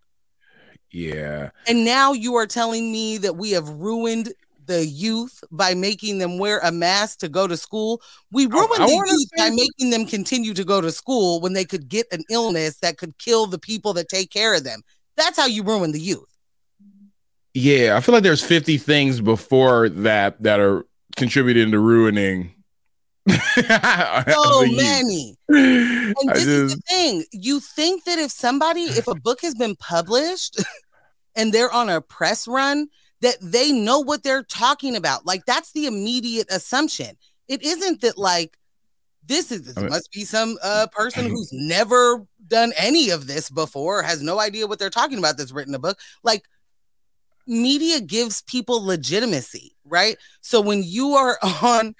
Yeah. And now you are telling me that we have ruined the youth by making them wear a mask to go to school. We ruined I the youth by making them continue to go to school when they could get an illness that could kill the people that take care of them. That's how you ruin the youth. Yeah, I feel like there's 50 things before that that are contributing to ruining. So many. And I this is the thing. You think that if somebody, if a book has been published and they're on a press run, that they know what they're talking about. Like that's the immediate assumption. It isn't that like this is this I mean- must be some uh person who's never done any of this before, has no idea what they're talking about that's written a book. Like media gives people legitimacy, right? So when you are on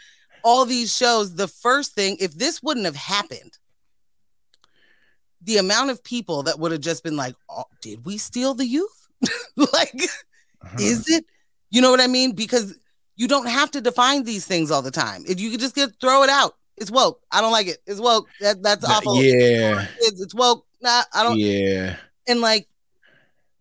all these shows, the first thing, if this wouldn't have happened, the amount of people that would have just been like, oh, did we steal the youth? like, Uh-huh. is it? You know what I mean? Because you don't have to define these things all the time. If you could just get throw it out. It's woke. I don't like it. It's woke. That, that's awful. yeah. It's, it's woke. Nah, I don't. Yeah. And like,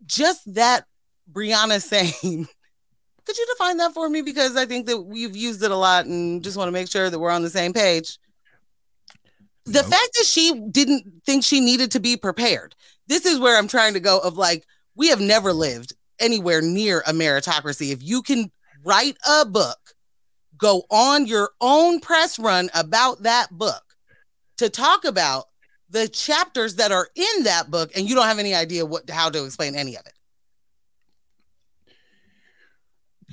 just that Briahna saying, could you define that for me? Because I think that we've used it a lot and just want to make sure that we're on the same page. The Nope. fact that she didn't think she needed to be prepared. This is where I'm trying to go of like, we have never lived anywhere near a meritocracy. If you can write a book, go on your own press run about that book to talk about the chapters that are in that book, and you don't have any idea what how to explain any of it.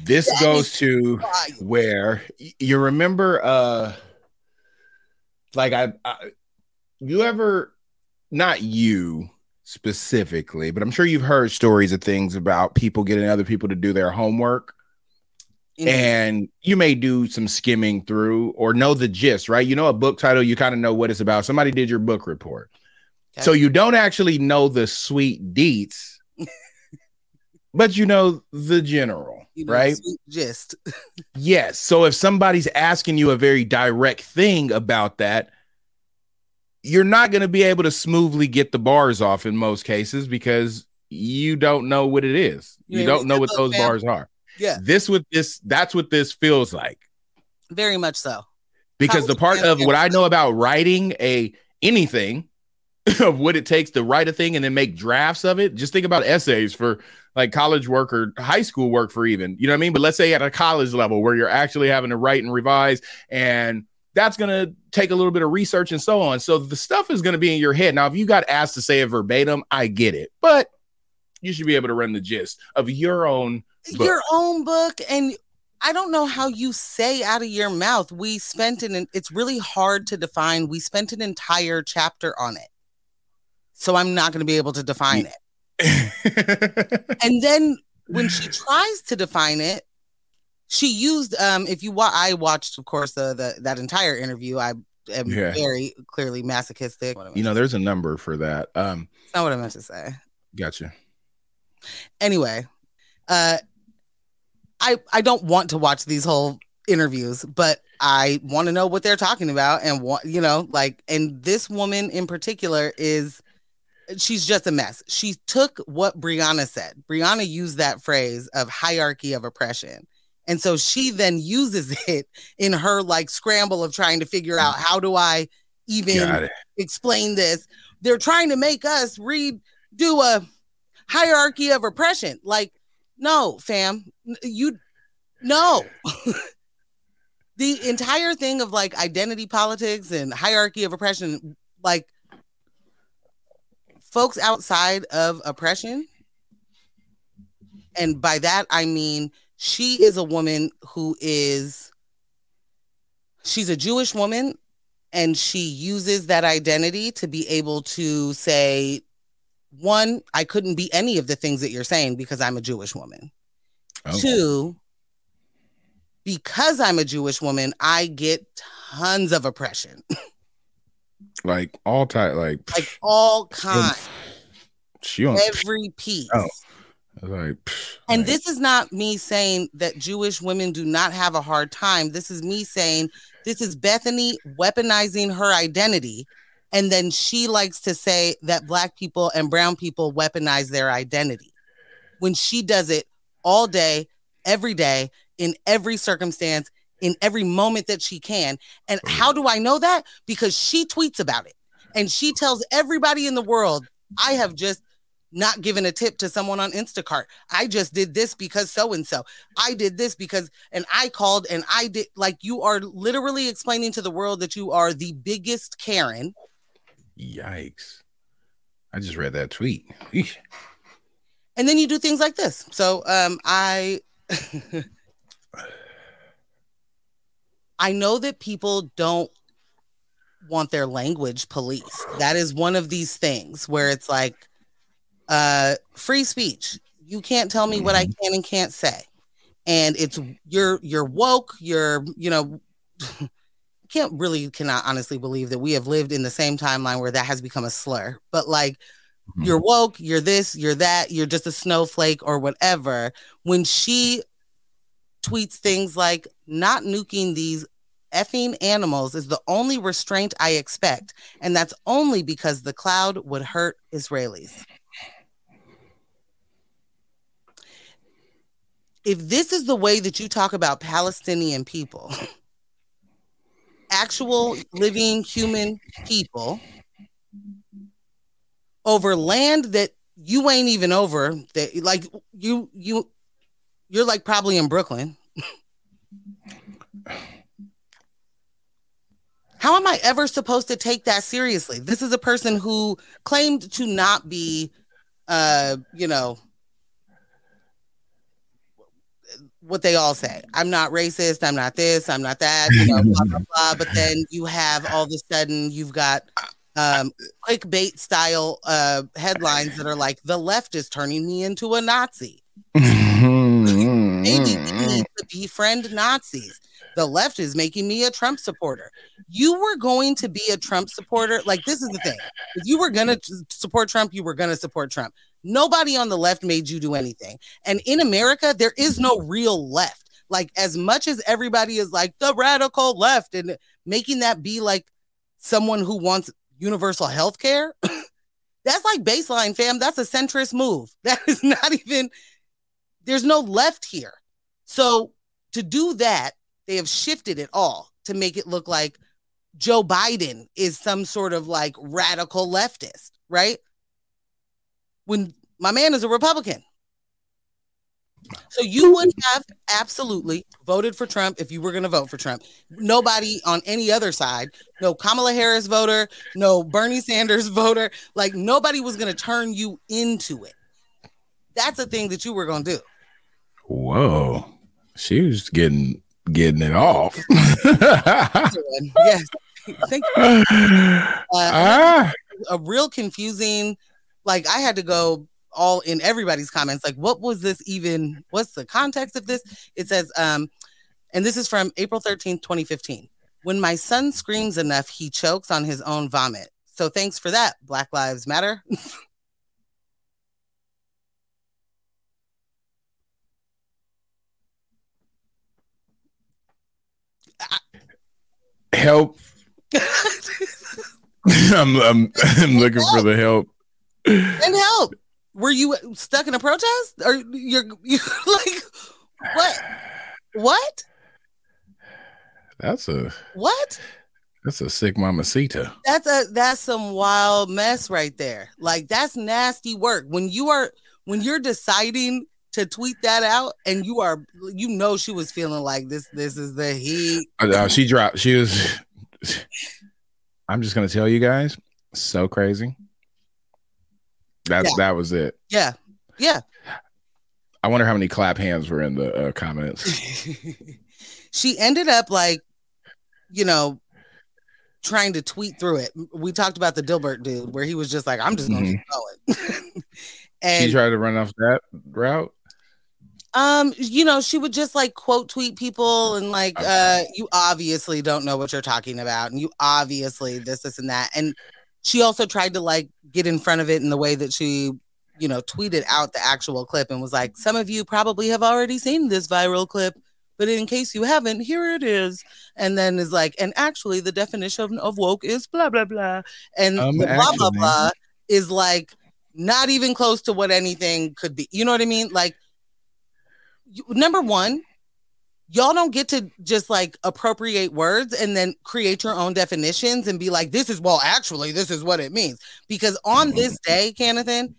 This That goes to Why? where you remember uh like I, I you ever not you specifically but i'm sure you've heard stories of things about people getting other people to do their homework and you may do some skimming through or know the gist right you know a book title you kind of know what it's about somebody did your book report Okay. so you don't actually know the sweet deets but you know the general You know, right Gist. Yes. So if somebody's asking you a very direct thing about that, you're not going to be able to smoothly get the bars off in most cases because you don't know what it is. You You, don't know what those bars are. Yeah, This with this that's what this feels like. very much so. Because How the part of what I know about writing a anything of what it takes to write a thing and then make drafts of it, just think about essays for like college work or high school work for even, you know what I mean? But let's say at a college level where you're actually having to write and revise and that's going to take a little bit of research and so on. So the stuff is going to be in your head. Now, if you got asked to say it verbatim, I get it, but you should be able to run the gist of your own book. Your own book, and I don't know how you say out of your mouth. We spent an. It's really hard to define. We spent an entire chapter on it, so I'm not going to be able to define it. And then when she tries to define it, she used um if you wa- I watched of course the, the that entire interview. I am Yeah. very clearly masochistic. What am I- you know, there's a number for that. Um, That's not what I meant to say. gotcha. Anyway, uh I I don't want to watch these whole interviews, but I want to know what they're talking about and what you know, like and this woman in particular is she's just a mess. She took what Briahna said. Briahna used that phrase of hierarchy of oppression. And so she then uses it in her like scramble of trying to figure out how do I even explain this. They're trying to make us read do a hierarchy of oppression. Like, no, fam, you no. the entire thing of like identity politics and hierarchy of oppression, like folks outside of oppression, and by that I mean she is a woman who is she's a Jewish woman and she uses that identity to be able to say one i couldn't be any of the things that you're saying because i'm a jewish woman Oh. two because i'm a jewish woman i get tons of oppression Like all type, like, like all kinds she on every piece Oh. like, pff, And like, this is not me saying that Jewish women do not have a hard time. This is me saying this is Bethany weaponizing her identity And then she likes to say that black people and brown people weaponize their identity when she does it all day, every day, in every circumstance, in every moment that she can. And how do I know that? Because she tweets about it and she tells everybody in the world, I have just not given a tip to someone on Instacart. I just did this because so and so. I did this because, and I called and I did, like, you are literally explaining to the world that you are the biggest Karen. Yikes. I just read that tweet. Eesh. And then you do things like this. So, um, I, I know that people don't want their language policed. That is one of these things where it's like uh free speech. You can't tell me what I can and can't say. And it's you're you're woke, you're, you know, can't really cannot honestly believe that we have lived in the same timeline where that has become a slur. But like mm-hmm. you're woke, you're this, you're that, you're just a snowflake or whatever. When she tweets things like not nuking these effing animals is the only restraint I expect, and that's only because the cloud would hurt Israelis. If this is the way that you talk about Palestinian people, actual living human people, over land that you ain't even over, that like you you you're like probably in Brooklyn. How am I ever supposed to take that seriously? This is a person who claimed to not be, uh, you know, what they all say. I'm not racist. I'm not this. I'm not that. You know, blah blah blah. But then you have all of a sudden you've got um, clickbait style uh, headlines that are like the left is turning me into a Nazi. Maybe we need to befriend Nazis. The left is making me a Trump supporter. You were going to be a Trump supporter. Like, this is the thing. If you were going to support Trump, you were going to support Trump. Nobody on the left made you do anything. And in America, there is no real left. Like, as much as everybody is like the radical left and making that be like someone who wants universal health care, that's like baseline, fam. That's a centrist move. That is not even, there's no left here. So to do that, they have shifted it all to make it look like Joe Biden is some sort of like radical leftist, right? When my man is a Republican. So you would have absolutely voted for Trump if you were going to vote for Trump. Nobody on any other side, no Kamala Harris voter, no Bernie Sanders voter, like nobody was going to turn you into it. That's a thing that you were going to do. Whoa. She was getting getting it off. yes. Thank you. Uh, ah, a real confusing, like I had to go all in everybody's comments, like what was this even? What's the context of this? It says, um, and this is from April 13th, 2015. When my son screams enough, he chokes on his own vomit. So thanks for that, Black Lives Matter. help. I'm, I'm I'm looking for the help. and help. Were you stuck in a protest? Or you're, you like what? What? That's a What? that's a sick mamacita. That's a that's some wild mess right there. Like that's nasty work. When you are when you're deciding to tweet that out and you are you know she was feeling like this this is the heat. Uh, uh, she dropped. She was. I'm just gonna tell you guys, so crazy. That's Yeah. that was it. Yeah. Yeah. I wonder how many clap hands were in the uh, comments. she ended up like, you know, trying to tweet through it. We talked about the Dilbert dude where he was just like, I'm just gonna keep going. And she tried to run off that route. um, you know, she would just like quote tweet people and like, uh, you obviously don't know what you're talking about, and you obviously this, this, and that. And she also tried to like get in front of it in the way that she, you know, tweeted out the actual clip and was like, some of you probably have already seen this viral clip But in case you haven't, here it is. And then is like, and actually, the definition of woke is blah blah blah, and Um, blah blah actually- blah is like not even close to what anything could be. You know what I mean? Like, number one, y'all don't get to just like appropriate words and then create your own definitions and be like, this is well, actually, this is what it means. Because on this day, Kennethan,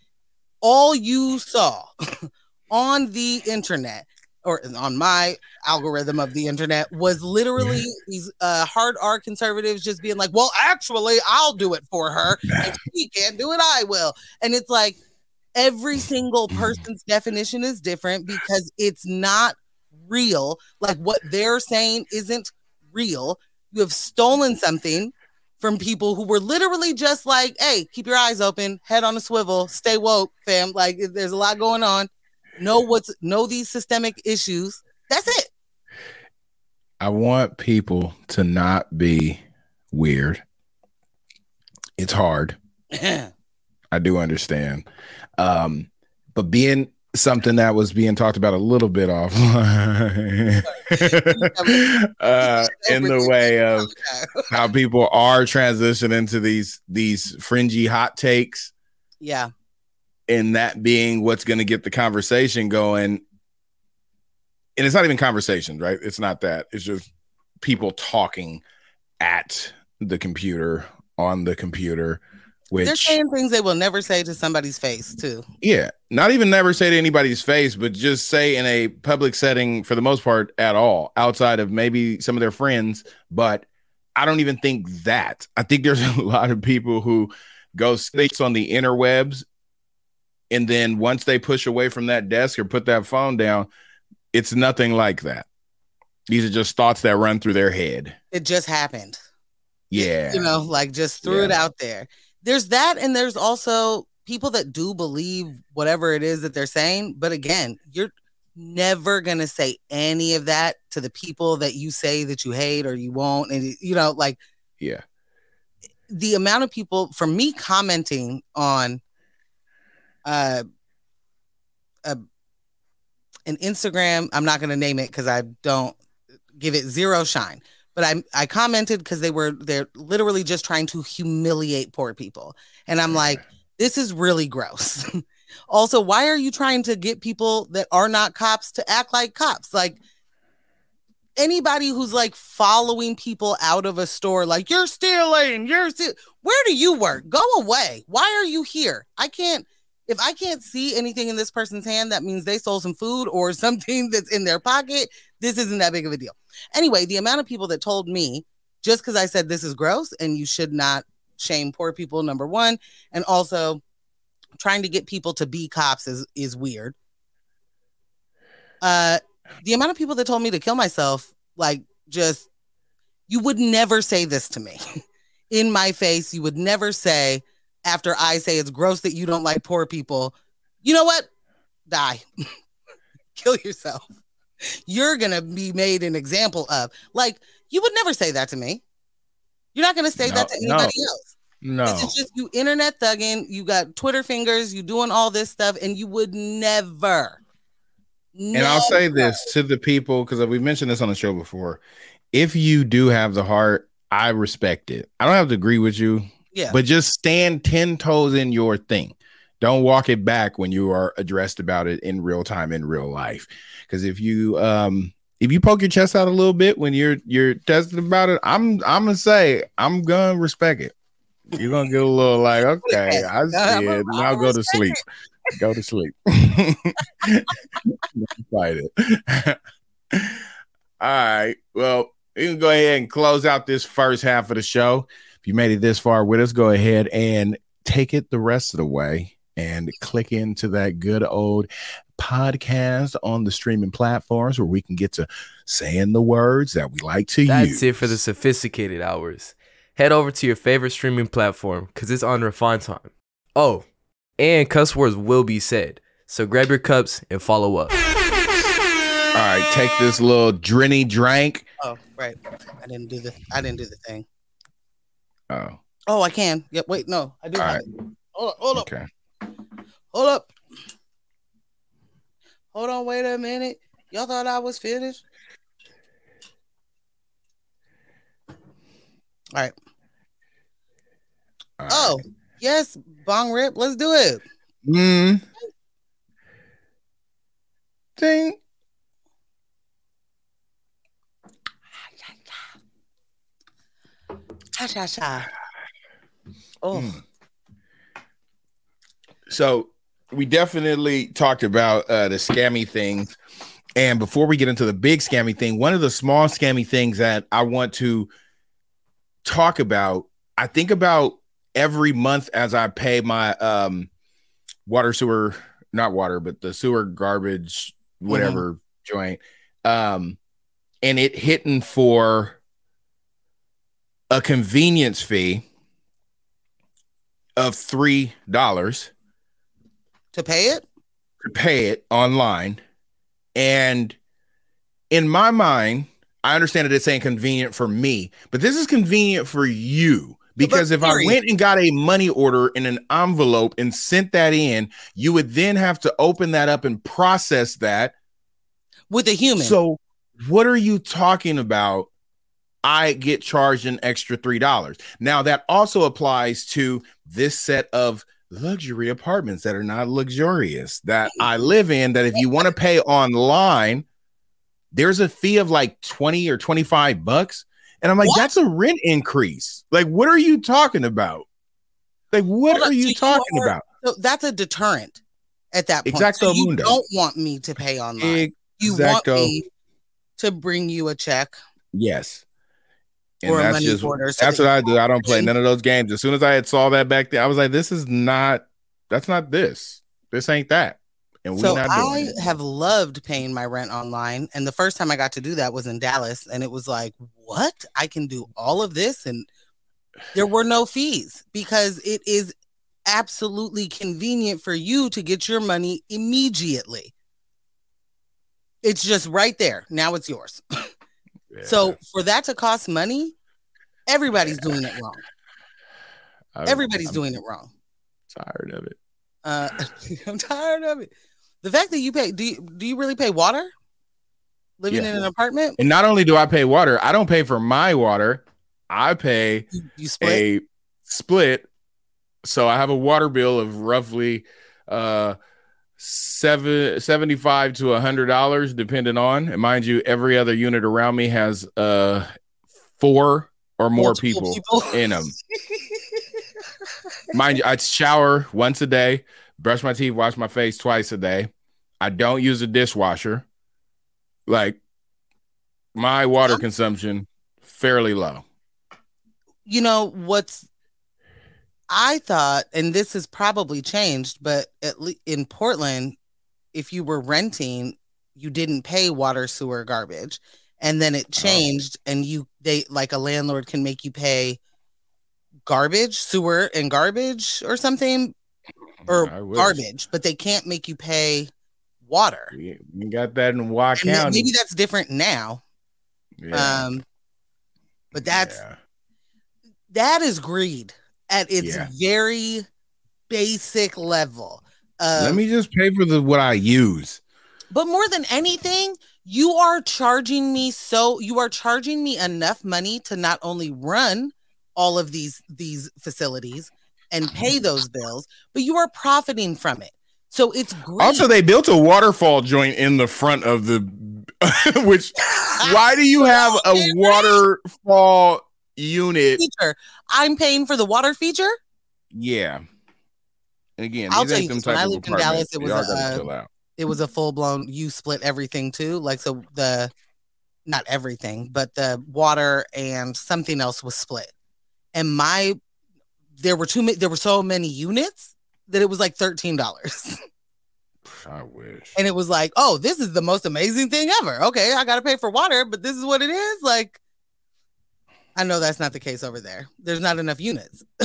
all you saw on the internet or on my algorithm of the internet was literally these uh, hard R conservatives just being like, well, actually, I'll do it for her. If she can't do it, I will. And it's like every single person's definition is different because it's not real. Like what they're saying isn't real. You have stolen something from people who were literally just like, hey, keep your eyes open, head on a swivel, stay woke, fam. Like there's a lot going on. Know what's know these systemic issues. That's it. I want people to not be weird. It's hard. I do understand. Um, but being something that was being talked about a little bit offline uh, in the way of how people are transitioning to these these fringy hot takes. Yeah. and that being what's going to get the conversation going. And it's not even conversation right? It's not that. It's just people talking at the computer on the computer They're saying things they will never say to somebody's face, too. yeah not even never say to anybody's face but just say in a public setting for the most part at all outside of maybe some of their friends but i don't even think that i think there's a lot of people who go sticks on the interwebs and then once they push away from that desk or put that phone down it's nothing like that these are just thoughts that run through their head It just happened. yeah you know, like just threw it out there. There's that, and there's also people that do believe whatever it is that they're saying. But again, you're never gonna say any of that to the people that you say that you hate or you won't, and you know, like yeah the amount of people for me commenting on uh, a, an Instagram. I'm not going to name it because I don't give it zero shine. But I I commented because they were they're literally just trying to humiliate poor people, and I'm like, this is really gross. also, why are you trying to get people that are not cops to act like cops? Like anybody who's like following people out of a store, like you're stealing, you're stealing. Where do you work? Go away. Why are you here? I can't. If I can't see anything in this person's hand, that means they stole some food or something that's in their pocket. This isn't that big of a deal. Anyway, the amount of people that told me just because I said this is gross and you should not shame poor people, number one, and also trying to get people to be cops is is weird. Uh, the amount of people that told me to kill myself, like just you would never say this to me in my face. You would never say after I say it's gross that you don't like poor people. You know what? Die. Kill yourself. You're gonna be made an example of. Like you would never say that to me. You're not gonna say No, that to no. anybody else. no This is just you internet thugging. You got Twitter fingers. You doing all this stuff, and you would never. And I'll say this to the people because we've mentioned this on the show before. If you do have the heart, I respect it. I don't have to agree with you, Yeah. but just stand 10 toes in your thing. Don't walk it back when you are addressed about it in real time in real life. Because if you um if you poke your chest out a little bit when you're you're tested about it, I'm I'm gonna say I'm gonna respect it. You're gonna get a little like, okay, I see it. Now go to sleep. Go to sleep. Fight it. All right. Well, we can go ahead and close out this first half of the show. If you made it this far with us, go ahead and take it the rest of the way and click into that good old podcast on the streaming platforms where we can get to saying the words that we like to That's use. That's it for the sophisticated hours. Head over to your favorite streaming platform because it's on refined time. Oh, and cuss words will be said. So grab your cups and follow up. All right, take this little drinny drink. Oh, right. I didn't do the. I didn't do the thing. Oh, Oh, I can. Yep. Wait. No, I do. All have right. it. Hold up. Hold up. okay. Hold up. Hold on, wait a minute. Y'all thought I was finished? All right. Oh, yes, bong rip. Let's do it. Mm. Ding. Cha cha cha. Oh. Mm. So we definitely talked about uh, the scammy things. And before we get into the big scammy thing, one of the small scammy things that I want to talk about, I think about every month as I pay my um, water sewer, not water, but the sewer garbage, whatever joint. Um, and it hitting for a convenience fee of three dollars to pay it? to pay it online. And in my mind, I understand that it's inconvenient for me, but this is convenient for you. Because if I went and got a money order in an envelope and sent that in, you would then have to open that up and process that. With a human. So, what are you talking about? I get charged an extra $3. Now, that also applies to this set of luxury apartments that are not luxurious that I live in. That if you want to pay online, there's a fee of like 20 or 25 bucks. And I'm like, What? that's a rent increase. Like, what are you talking about? Like, what Hold are you so you talking are- about? So that's a deterrent at that point. Exacto so you mundo. don't want me to pay online. you want me to bring you a check Yes. Or a money order. so That's what I do. I don't play none of those games. As soon as I had saw that back there, I was like, "This is not. That's not this. This ain't that." And we're So not I it. have loved paying my rent online, and the first time I got to do that was in Dallas, and it was like, what? I can do all of this, and there were no fees because it is absolutely convenient for you to get your money immediately. It's just right there. Now it's yours. So for that to cost money, everybody's doing it wrong. I- Everybody's I'm doing it wrong. tired of it. Uh, I'm tired of it. The fact that you pay do you, do you really pay water? Living Yeah. in an apartment, And not only do I pay water, I don't pay for my water. I pay you, you split. a split. So I have a water bill of roughly uh seven, 75 to a hundred dollars depending on. And mind you every other unit around me has uh four or more Multiple people, in them mind you i shower once a day brush my teeth wash my face twice a day. I don't use a dishwasher. Like my water Um, consumption fairly low. You know what's I thought, and this has probably changed, but at least in Portland, if you were renting, you didn't pay water, sewer, garbage, and then it changed, and you they like a landlord can make you pay garbage, sewer, and garbage or something, or garbage, but they can't make you pay water. we, we got that in Wa And that- County maybe that's different now. yeah. Um, but that's Yeah. that is greed at its Yeah. very basic level. Uh, let me just pay for the what i use but more than anything, you are charging me so you are charging me enough money to not only run all of these these facilities and pay those bills, but you are profiting from it. So it's great. Also, they built a waterfall joint in the front of the. which, why do you have a waterfall unit? feature. I'm paying for the water feature. Yeah. And again, I'll tell you this, when I lived in Dallas, it was a, uh, it was a full blown you split everything too like so the not everything but the water and something else was split and my there were too many there were so many units that it was like $13 I wish. and it was like oh this is the most amazing thing ever okay i gotta pay for water but this is what it is like i know that's not the case over there there's not enough units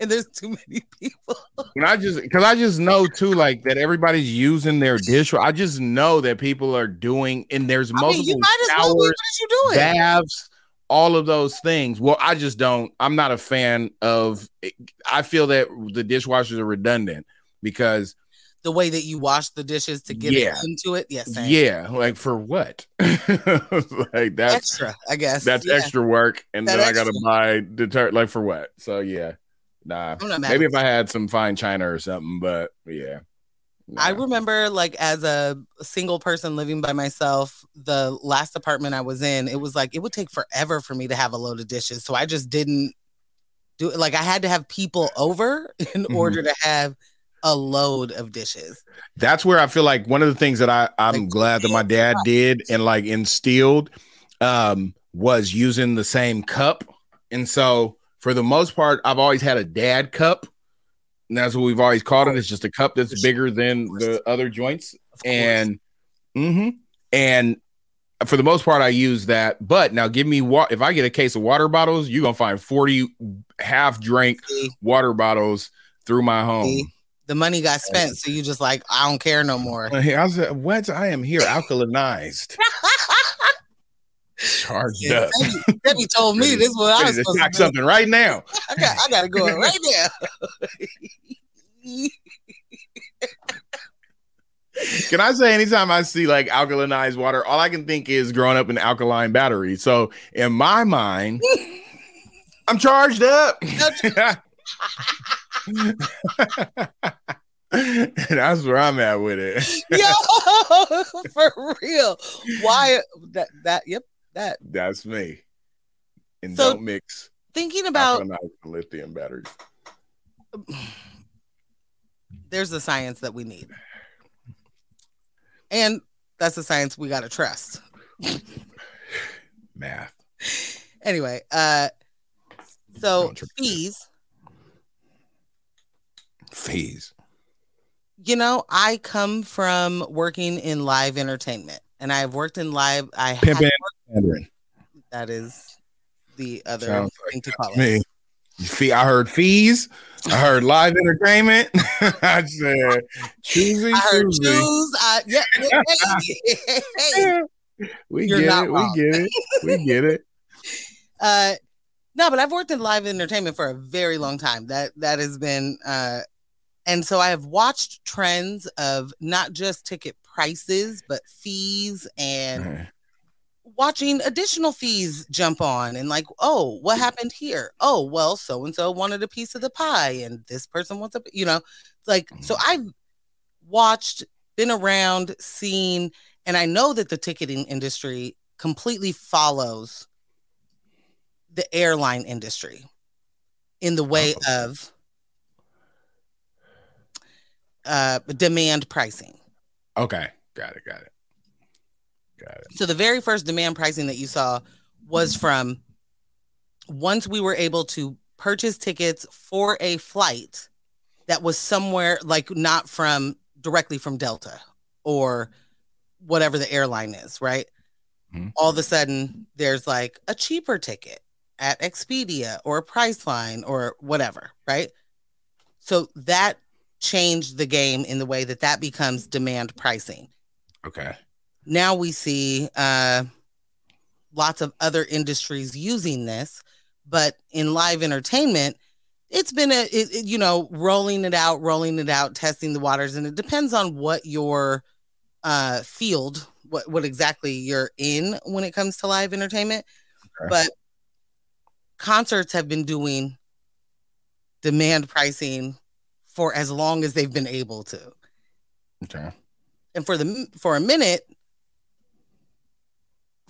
and there's too many people And I just because I just know too, like that everybody's using their dish. I just know that people are doing, and there's I mean, multiple you might as well you doing? baths, all of those things. Well, I just don't. I'm not a fan of. I feel that the dishwashers are redundant because the way that you wash the dishes to get Yeah. it into it. Yes, same. Yeah, like for what? like that's extra, I guess. that's Yeah. extra work, and That then I gotta buy deter like for what? So yeah, nah. I'm not mad Maybe if I had some fine china or something, but yeah. I remember like as a single person living by myself, the last apartment I was in, it was like it would take forever for me to have a load of dishes. So I just didn't do it. Like I had to have people over in Mhm. order to have a load of dishes. that's where I feel like one of the things that I I'm Like, glad that my dad did and like instilled um was using the same cup. And so for the most part, I've always had a dad cup. And that's what we've always called it. It's just a cup that's bigger than the other joints. And mhm. and for the most part, I use that. But now give me what if I get a case of water bottles, you're gonna find 40 half drank See, water bottles through my home. see, the money got spent, so you just like I don't care no more. I was uh, what? I am here alkalinized, charged Yeah, up. Debbie, Debbie told me this is what I was supposed to do. something right now. I got, I got to go right now. Can I say anytime I see like alkalinized water, all I can think is growing up in alkaline battery. So in my mind, I'm charged up. That's where I'm at with it. Yo, for real. Why that that yep, that That's me. And So- don't mix thinking about lithium batteries. there's the science that we need. And that's the science we gotta trust. Math. Anyway, uh so fees, Fees. you know, I come from working in live entertainment and I've worked in live I have Pimping Mandarin. that is the other Sounds thing to call it. Me. Fee, I heard fees. I heard live entertainment. I said choosy I heard shoes. I, yeah, hey, hey. We get it. We get it. We get it. Uh, no, but I've worked in live entertainment for a very long time. That that has been, uh, and so I have watched trends of not just ticket prices, but fees and watching additional fees jump on and like, oh, what mm. happened here? Oh, well, so and so wanted a piece of the pie, and this person wants a, you know, like so mm. I've watched, been around, seen, and I know that the ticketing industry completely follows the airline industry in the way of uh, demand pricing. Okay. Got it. Got it. Got it. So the very first demand pricing that you saw was from once we were able to purchase tickets for a flight that was somewhere like not from directly from Delta or whatever the airline is, right? Mhm. All of a sudden there's like a cheaper ticket at Expedia or Priceline or whatever, right? So that changed the game in the way that that becomes demand pricing Okay. now we see uh, lots of other industries using this but in live entertainment it's been a it, it- you know rolling it out rolling it out testing the waters and it depends on what your uh, field what, what exactly you're in when it comes to live entertainment Okay. but concerts have been doing demand pricing for as long as they've been able to Okay. and for the for a minute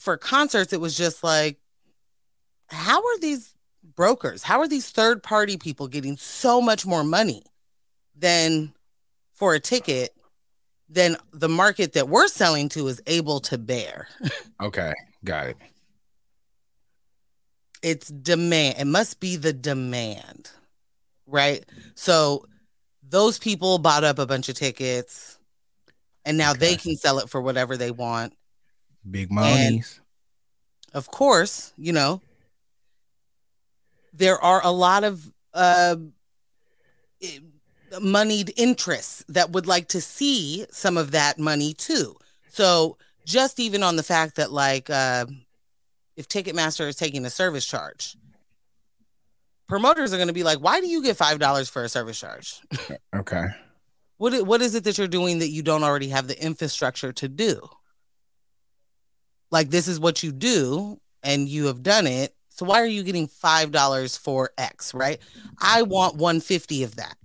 for concerts it was just like how are these brokers how are these third party people getting so much more money than for a ticket than the market that we're selling to is able to bear Okay. Got it. it's demand it must be the demand right so those people bought up a bunch of tickets and now they can sell it for whatever they want Big monies. of course, you know, there are a lot of uh, moneyed interests that would like to see some of that money too. So just even on the fact that like uh, if Ticketmaster is taking a service charge, promoters are going to be like, "Why do you get five dollars for a service charge?" Okay. What what is it that you're doing that you don't already have the infrastructure to do? Like this is what you do and you have done it. So why are you getting $5 for X, right? I want 150 of that.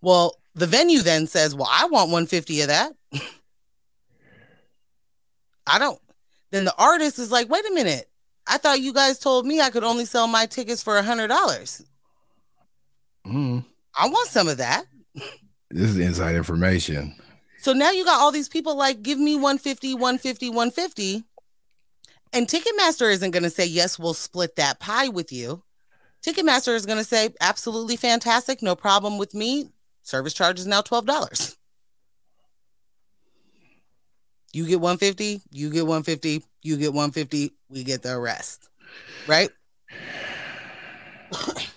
Well, the venue then says, "Well, I want 150 of that." I don't. Then the artist is like, "Wait a minute. I thought you guys told me I could only sell my tickets for a $100. Mm, I want some of that." this is inside information. So now you got all these people like, give me 150, 150, 150. And Ticketmaster isn't going to say, yes, we'll split that pie with you. Ticketmaster is going to say, absolutely fantastic. No problem with me. Service charge is now $12. You get 150, you get 150, you get 150, we get the rest. Right?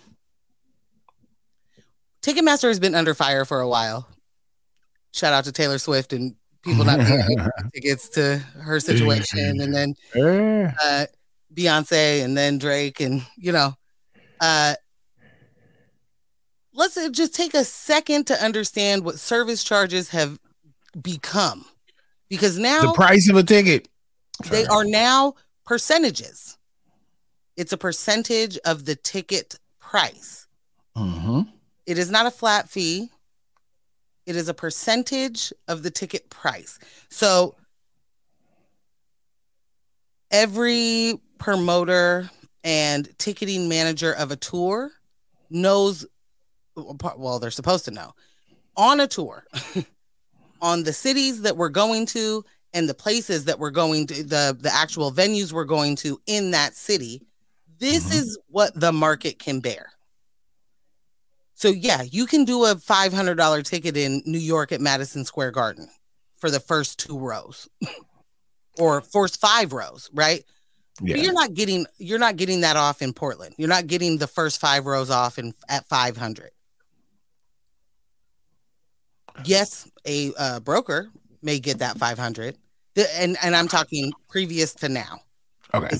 Ticketmaster has been under fire for a while. Shout out to Taylor Swift and people not to tickets to her situation, and then Eh, uh, Beyonce, and then Drake, and you know, uh, let's uh, just take a second to understand what service charges have become, because now the price of a ticket. they are now percentages. It's a percentage of the ticket price. hmm It is not a flat fee. It is a percentage of the ticket price. So every promoter and ticketing manager of a tour knows well they're supposed to know on a tour on the cities that we're going to and the places that we're going to the the actual venues we're going to in that city this Mhm. is what the market can bear so yeah you can do a $500 ticket in new york at madison square garden for the first two rows or first five rows right Yeah. but you're not getting you're not getting that off in portland you're not getting the first five rows off in at 500 yes a uh, broker may get that 500 The- and and i'm talking previous to now. Okay.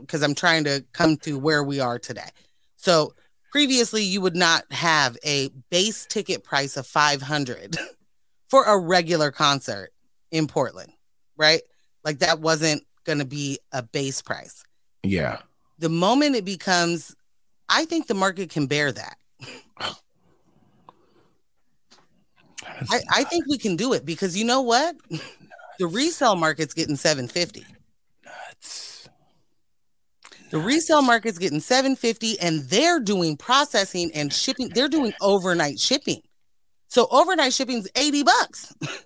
because i'm trying to come to where we are today. So previously you would not have a base ticket price of 500 for a regular concert in portland right? Like that wasn't going to be a base price. Yeah. the moment it becomes i think the market can bear that I, I think we can do it because you know what? The resale market's getting 750 Nuts. the resale market's getting 750 and they're doing processing and shipping. They're doing overnight shipping. So overnight shipping's 80 bucks.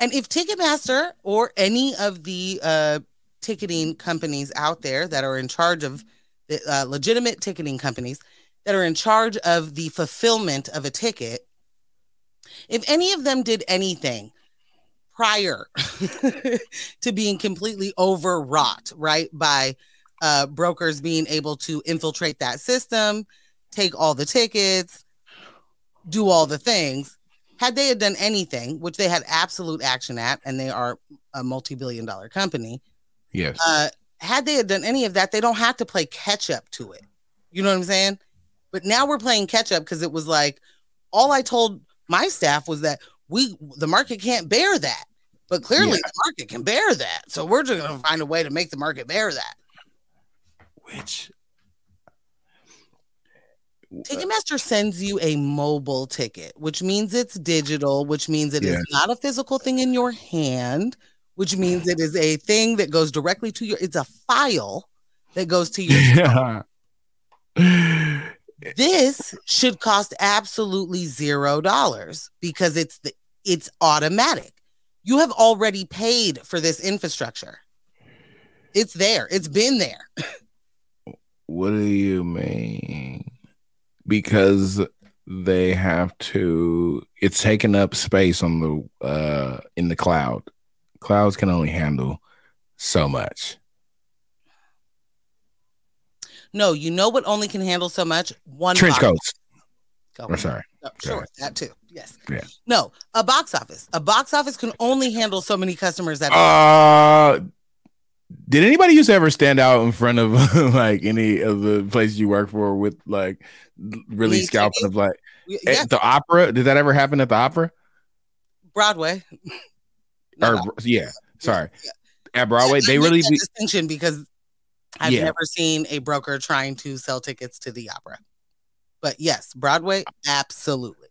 And if ticketmaster or any of the uh, ticketing companies out there that are in charge of the uh, legitimate ticketing companies that are in charge of the fulfillment of a ticket if any of them did anything prior to being completely overwrought, right? By uh, brokers being able to infiltrate that system, take all the tickets, do all the things. Had they had done anything, which they had absolute action at, and they are a multi billion dollar company, Yes. uh, had they had done any of that, they don't have to play catch up to it. You know what I'm saying? But now we're playing catch up because it was like all I told my staff was that we the market can't bear that. But clearly Yeah. the market can bear that. So we're just gonna find a way to make the market bear that. Which Ticketmaster sends you a mobile ticket, which means it's digital, which means it is Yes. not a physical thing in your hand, which means it is a thing that goes directly to your it's a file that goes to your yeah. This should cost absolutely zero dollars because it's the it's automatic you have already paid for this infrastructure it's there it's been there What do you mean? Because they have to it's taking up space on the uh in the cloud. Clouds can only handle so much. No you know what only can handle so much one Trench box- coats. Go Or sorry. Oh, sure that too yes Yeah. no a box office a box office can only handle so many customers at Uh Did anybody used to ever stand out in front of like any of the places you work for with like really Me, scalping of like Yeah, at the opera? Did that ever happen at the opera? Broadway. Or yeah, sorry, at Broadway. They really be, distinction because I've Yeah. never seen a broker trying to sell tickets to the opera. But yes, Broadway, absolutely.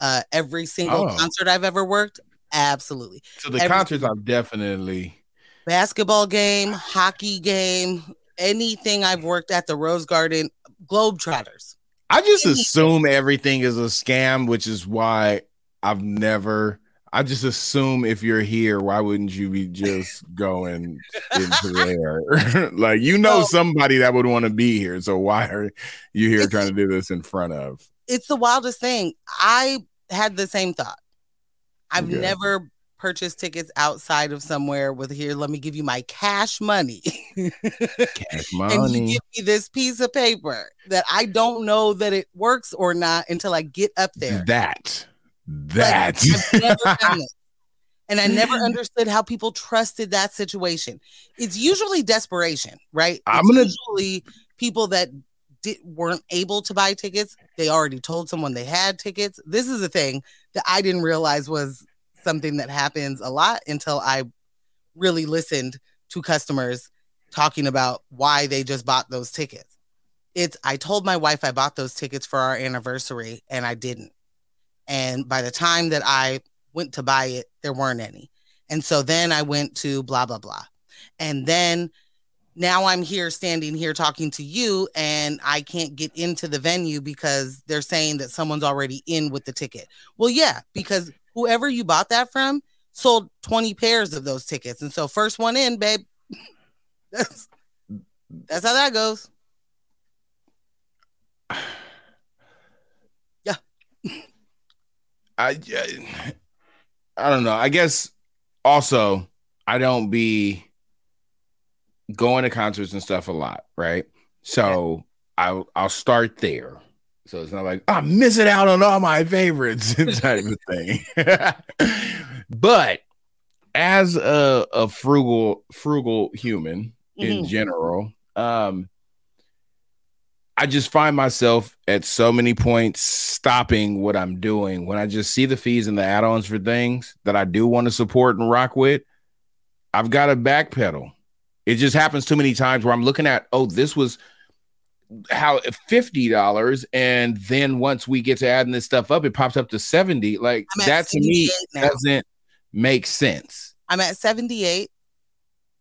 Uh, every single Oh. concert I've ever worked, absolutely. so the every- concerts. I've definitely. Basketball game, hockey game, anything I've worked at the Rose Garden, Globetrotters. I just Anything. assume everything is a scam, which is why I've never. I just assume if you're here, why wouldn't you be just going into there? like you know No. somebody that would want to be here, so why are you here trying to do this in front of? It's the wildest thing. I had the same thought. I've Okay. never purchased tickets outside of somewhere with here, let me give you my cash money. Cash and you money. give me this piece of paper that I don't know that it works or not until I get up there. That. That. I've never done this. And I never understood how people trusted that situation. It's usually desperation, right? I'm gonna- usually people that did, weren't able to buy tickets. They already told someone they had tickets. This is a thing that I didn't realize was something that happens a lot until I really listened to customers talking about why they just bought those tickets. It's I told my wife I bought those tickets for our anniversary and I didn't. And by the time that I went to buy it, there weren't any. And so then I went to blah, blah, blah. And then now I'm here standing here talking to you, and I can't get into the venue because they're saying that someone's already in with the ticket. Well, yeah, because whoever you bought that from sold 20 pairs of those tickets. And so first one in, babe. That's that's how that goes. I, I I don't know. I guess also I don't be going to concerts and stuff a lot, right? So I'll I'll start there. So it's not like I'm missing out on all my favorites type of thing. but as a, a frugal frugal human in Mhm. general, um I just find myself at so many points stopping what I'm doing when I just see the fees and the add-ons for things that I do want to support and rock with. I've got to backpedal. It just happens too many times where I'm looking at, oh, this was how fifty dollars, and then once we get to adding this stuff up, it pops up to seventy. Like that to me now. doesn't make sense. I'm at 78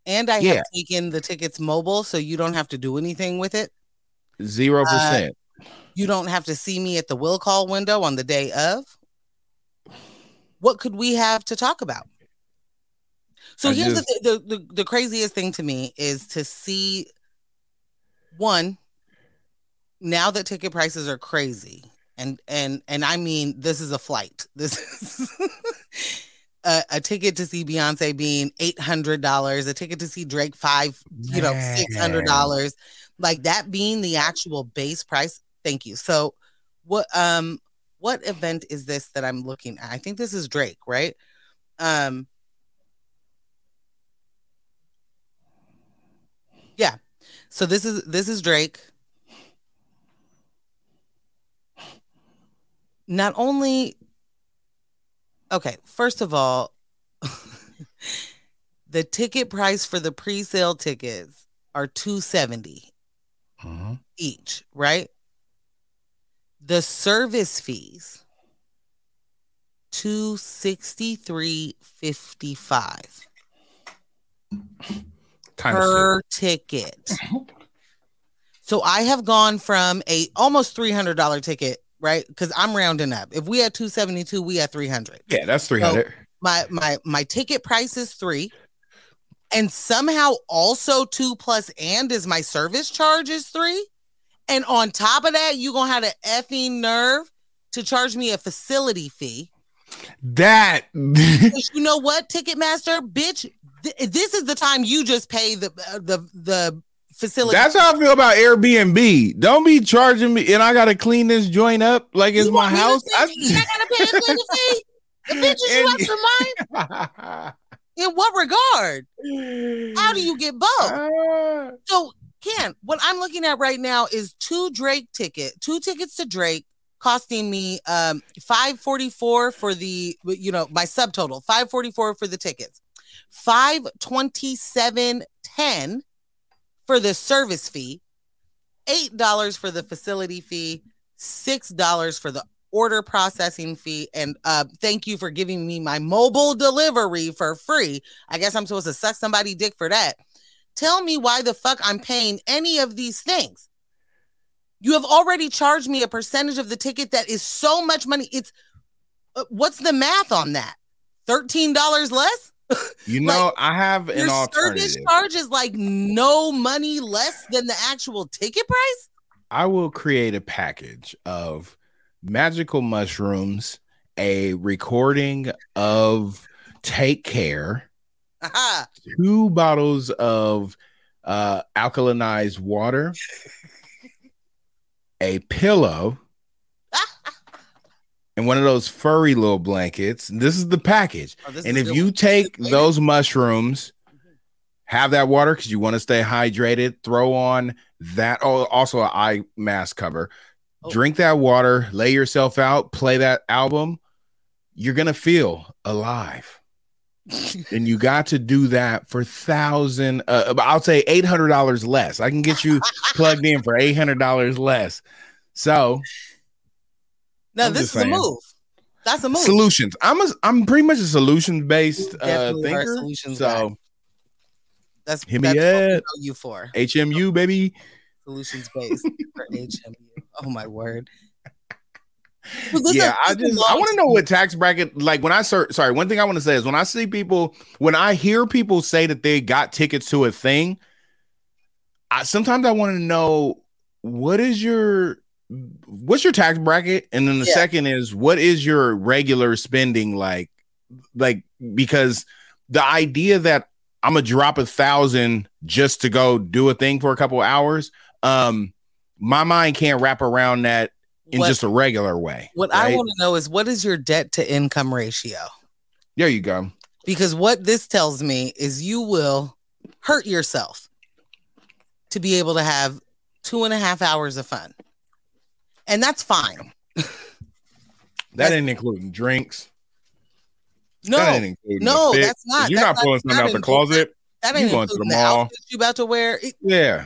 and I Yeah. have taken the tickets mobile so you don't have to do anything with it. Zero Uh, percent. You don't have to see me at the will call window on the day of. What could we have to talk about? So I here's just- the, the, the the craziest thing to me is to see one now that ticket prices are crazy and and and I mean this is a flight. This is a, a ticket to see Beyonce being eight hundred dollars, a ticket to see Drake five, you know, six hundred dollars, like that being the actual base price. Thank you. So, what um what event is this that I'm looking at? I think this is Drake, right? Um, yeah. So this is this is Drake. Not only okay, first of all, the ticket price for the pre-sale tickets are 270 Mhm. each, right? The service fees 263.55 Kind of per ticket. So I have gone from a almost $300 ticket, right? Cuz I'm rounding up. If we had 272, we had 300. yeah, that's three hundred. my my my ticket price is three and somehow also two plus and is my service charge is three. And on top of that you gonna have the effing nerve to charge me a facility fee. That you know what ticketmaster? Bitch th- this is the time you just pay the uh, the the facility That's how I feel about Airbnb. Don't be charging me, and I gotta clean this joint up like it's You my want me to house. say- I gotta pay a cleaning fee? The bitches you out your mind In what regard? How do you get both? Ah. So, Ken, what I'm looking at right now is two Drake ticket, two tickets to Drake, costing me um 544 for the you know my subtotal 544 for the tickets 527.10 for the service fee eight dollars for the facility fee six dollars for the order processing fee and uh thank you for giving me my mobile delivery for free. I guess i'm supposed to suck somebody dick for that. Tell me why the fuck i'm paying any of these things. You have already charged me a percentage of the ticket that is so much money. It's uh, what's the math on that? $13 less? You know, Like, I have an your service alternative. charge is like no money less than the actual ticket price? I will create a package of magical mushrooms, a recording of Take Care, Aha. two bottles of uh, alkalinized water, a pillow, and one of those furry little blankets. This is the package. Oh, and if you take those mushrooms, have that water because you want to stay hydrated, throw on that. Oh, also an eye mask cover. Oh. Drink that water, lay yourself out, play that album. You're gonna feel alive. and you got to do that for thousand uh, i'll say eight hundred dollars less i can get you plugged in for eight hundred dollars less so now I'm this is a move that's a move solutions i'm a i'm pretty much a solutions based uh thinker so guy. that's hit me that's up. know you for hmu baby solutions based for HMU. Oh my word. Yeah, I just I want to know what tax bracket like when I search. Sorry, one thing I want to say is when I see people when I hear people say that they got tickets to a thing, I sometimes I want to know what is your what's your tax bracket, and then the Yeah. second is what is your regular spending like, like because the idea that I'm gonna drop a thousand just to go do a thing for a couple hours, um, my mind can't wrap around that in What- just a regular way. What I want to know is what is your debt to income ratio? There you go. Because what this tells me is you will hurt yourself to be able to have two and a half hours of fun. And that's fine. That That's- ain't including drinks. No, that ain't including no, that's not- You're that's not pulling something out the closet. that you ain't going to the the mall. outfits you about to wear. It- Yeah.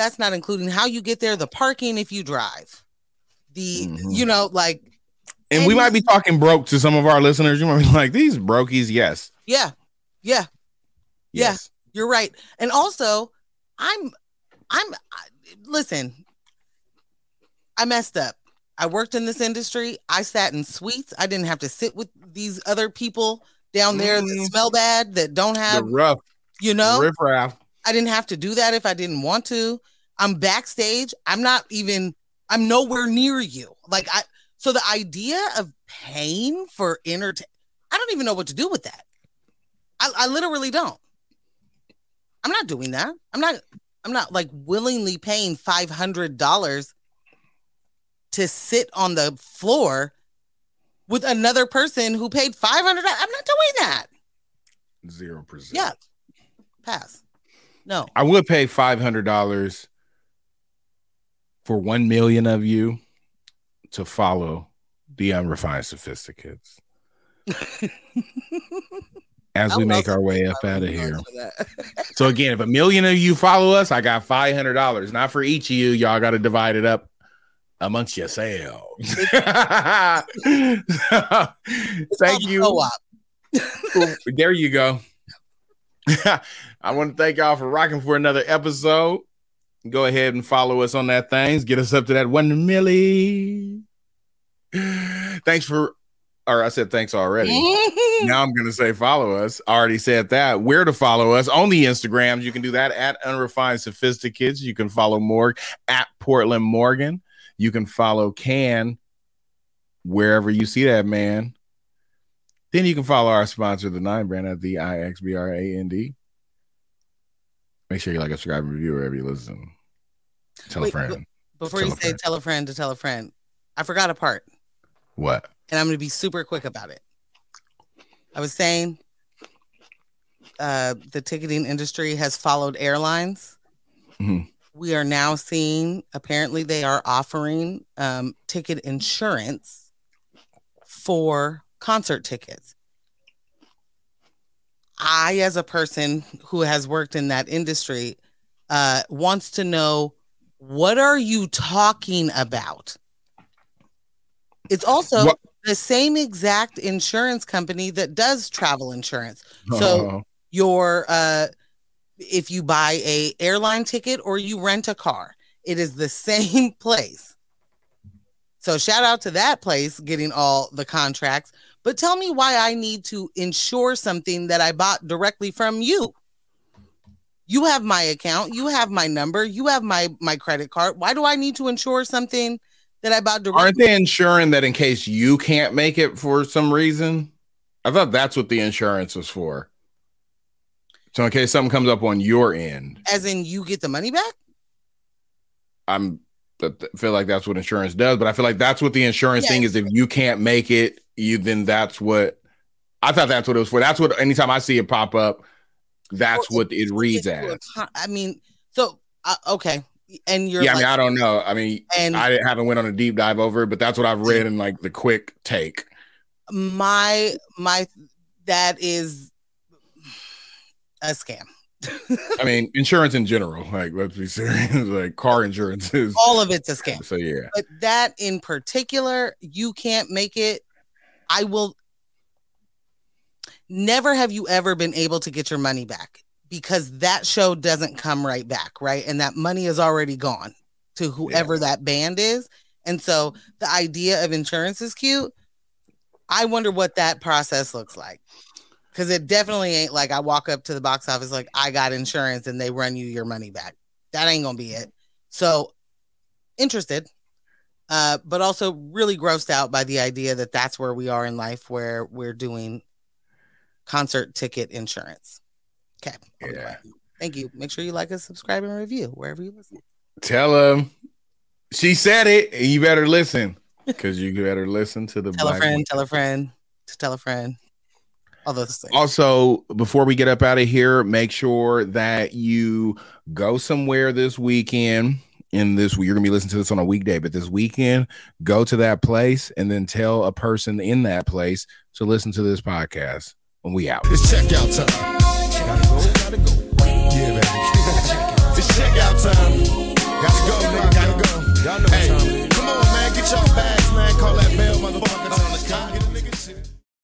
That's not including how you get there, the parking if you drive, the Mhm. you know, like And we might be talking broke to some of our listeners. You might be like, these brokies. Yes. yeah, yeah, Yeah. Yes. you're right. And also, I'm, I'm, I, listen, I messed up. I worked in this industry. I sat in suites. I didn't have to sit with these other people down there that Mhm. smell bad, that don't have The rough you know, riff raff. I didn't have to do that if I didn't want to. I'm backstage. I'm not even, I'm nowhere near you. Like I so the idea of paying for entertainment, I don't even know what to do with that. I, I literally don't. I'm not doing that. I'm not I'm not like willingly paying five hundred dollars to sit on the floor with another person who paid five hundred. I'm not doing that. Zero percent. Yeah. Pass. No. I would pay five hundred dollars for one million of you to follow the unrefined sophisticates as we make our way up out of here. So again, if a million of you follow us, I got five hundred dollars. Not for each of you. Y'all got to divide it up amongst yourselves. Thank you. there you go. I want to thank y'all for rocking for another episode. Go ahead and follow us on that things. Get us up to that one milli. Thanks for, or I said thanks already. now I'm gonna say follow us. I already said that. Where to follow us on the Instagrams? You can do that at unrefined sophisticates. You can follow Morg at Portland Morgan. You can follow Ken wherever you see that man. Then you can follow our sponsor, the Nine Brand, at the I X B R A N D. Make sure you like, subscribe, and review wherever you listen. Tell Wait, a friend. Before Tell you say friend. tell a friend to tell a friend, I forgot a part, What? and I'm going to be super quick about it. I was saying uh, the ticketing industry has followed airlines. Mhm. We are now seeing apparently they are offering um, ticket insurance for concert tickets. I, as a person who has worked in that industry, uh, wants to know what are you talking about? It's also What- the same exact insurance company that does travel insurance. So Oh. your uh if you buy a airline ticket or you rent a car, it is the same place. So shout out to that place getting all the contracts, but tell me why I need to insure something that I bought directly from you. You have my account, you have my number, you have my my credit card. Why do I need to insure something that I bought directly? Aren't they insuring that in case you can't make it for some reason? I thought that's what the insurance was for. So in case something comes up on your end, As in you get the money back? I'm I feel like that's what insurance does, but I feel like that's what the insurance thing is. If you can't make it, you then that's what I thought that's what it was for. That's what anytime I see it pop up, that's Or what it reads Into as. I mean, so uh, okay, and you're Yeah, I mean, I don't know. I mean, and I haven't went on a deep dive over it, but that's what I've read in like the quick take. my my that is a scam. I mean, insurance in general, like let's be serious, like car insurance is. All of it's a scam. So yeah, But that in particular, you can't make it. I will never have you ever been able to get your money back because that show doesn't come right back, right? And that money is already gone to whoever that band is. And so the idea of insurance is cute. I wonder what that process looks like. Cause it definitely ain't like I walk up to the box office like I got insurance and they run you your money back. That ain't gonna be it. So interested, uh, but also really grossed out by the idea that that's where we are in life, where we're doing concert ticket insurance. Okay. Yeah. Thank you. Make sure you like us, subscribe, and review wherever you listen. tell him she said it, and you better listen because you better listen to the Tell a friend, tell a friend, to tell a friend. All those things. Also, before we get up out of here, make sure that you go somewhere this weekend in this you're gonna be listening to this on a weekday but this weekend go to that place and then tell a person in that place to listen to this podcast when we out. It's checkout time. Gotta go gotta go yeah baby. It's checkout time. Gotta go nigga gotta go. Y'all know hey, time come on man get your bags man. Call that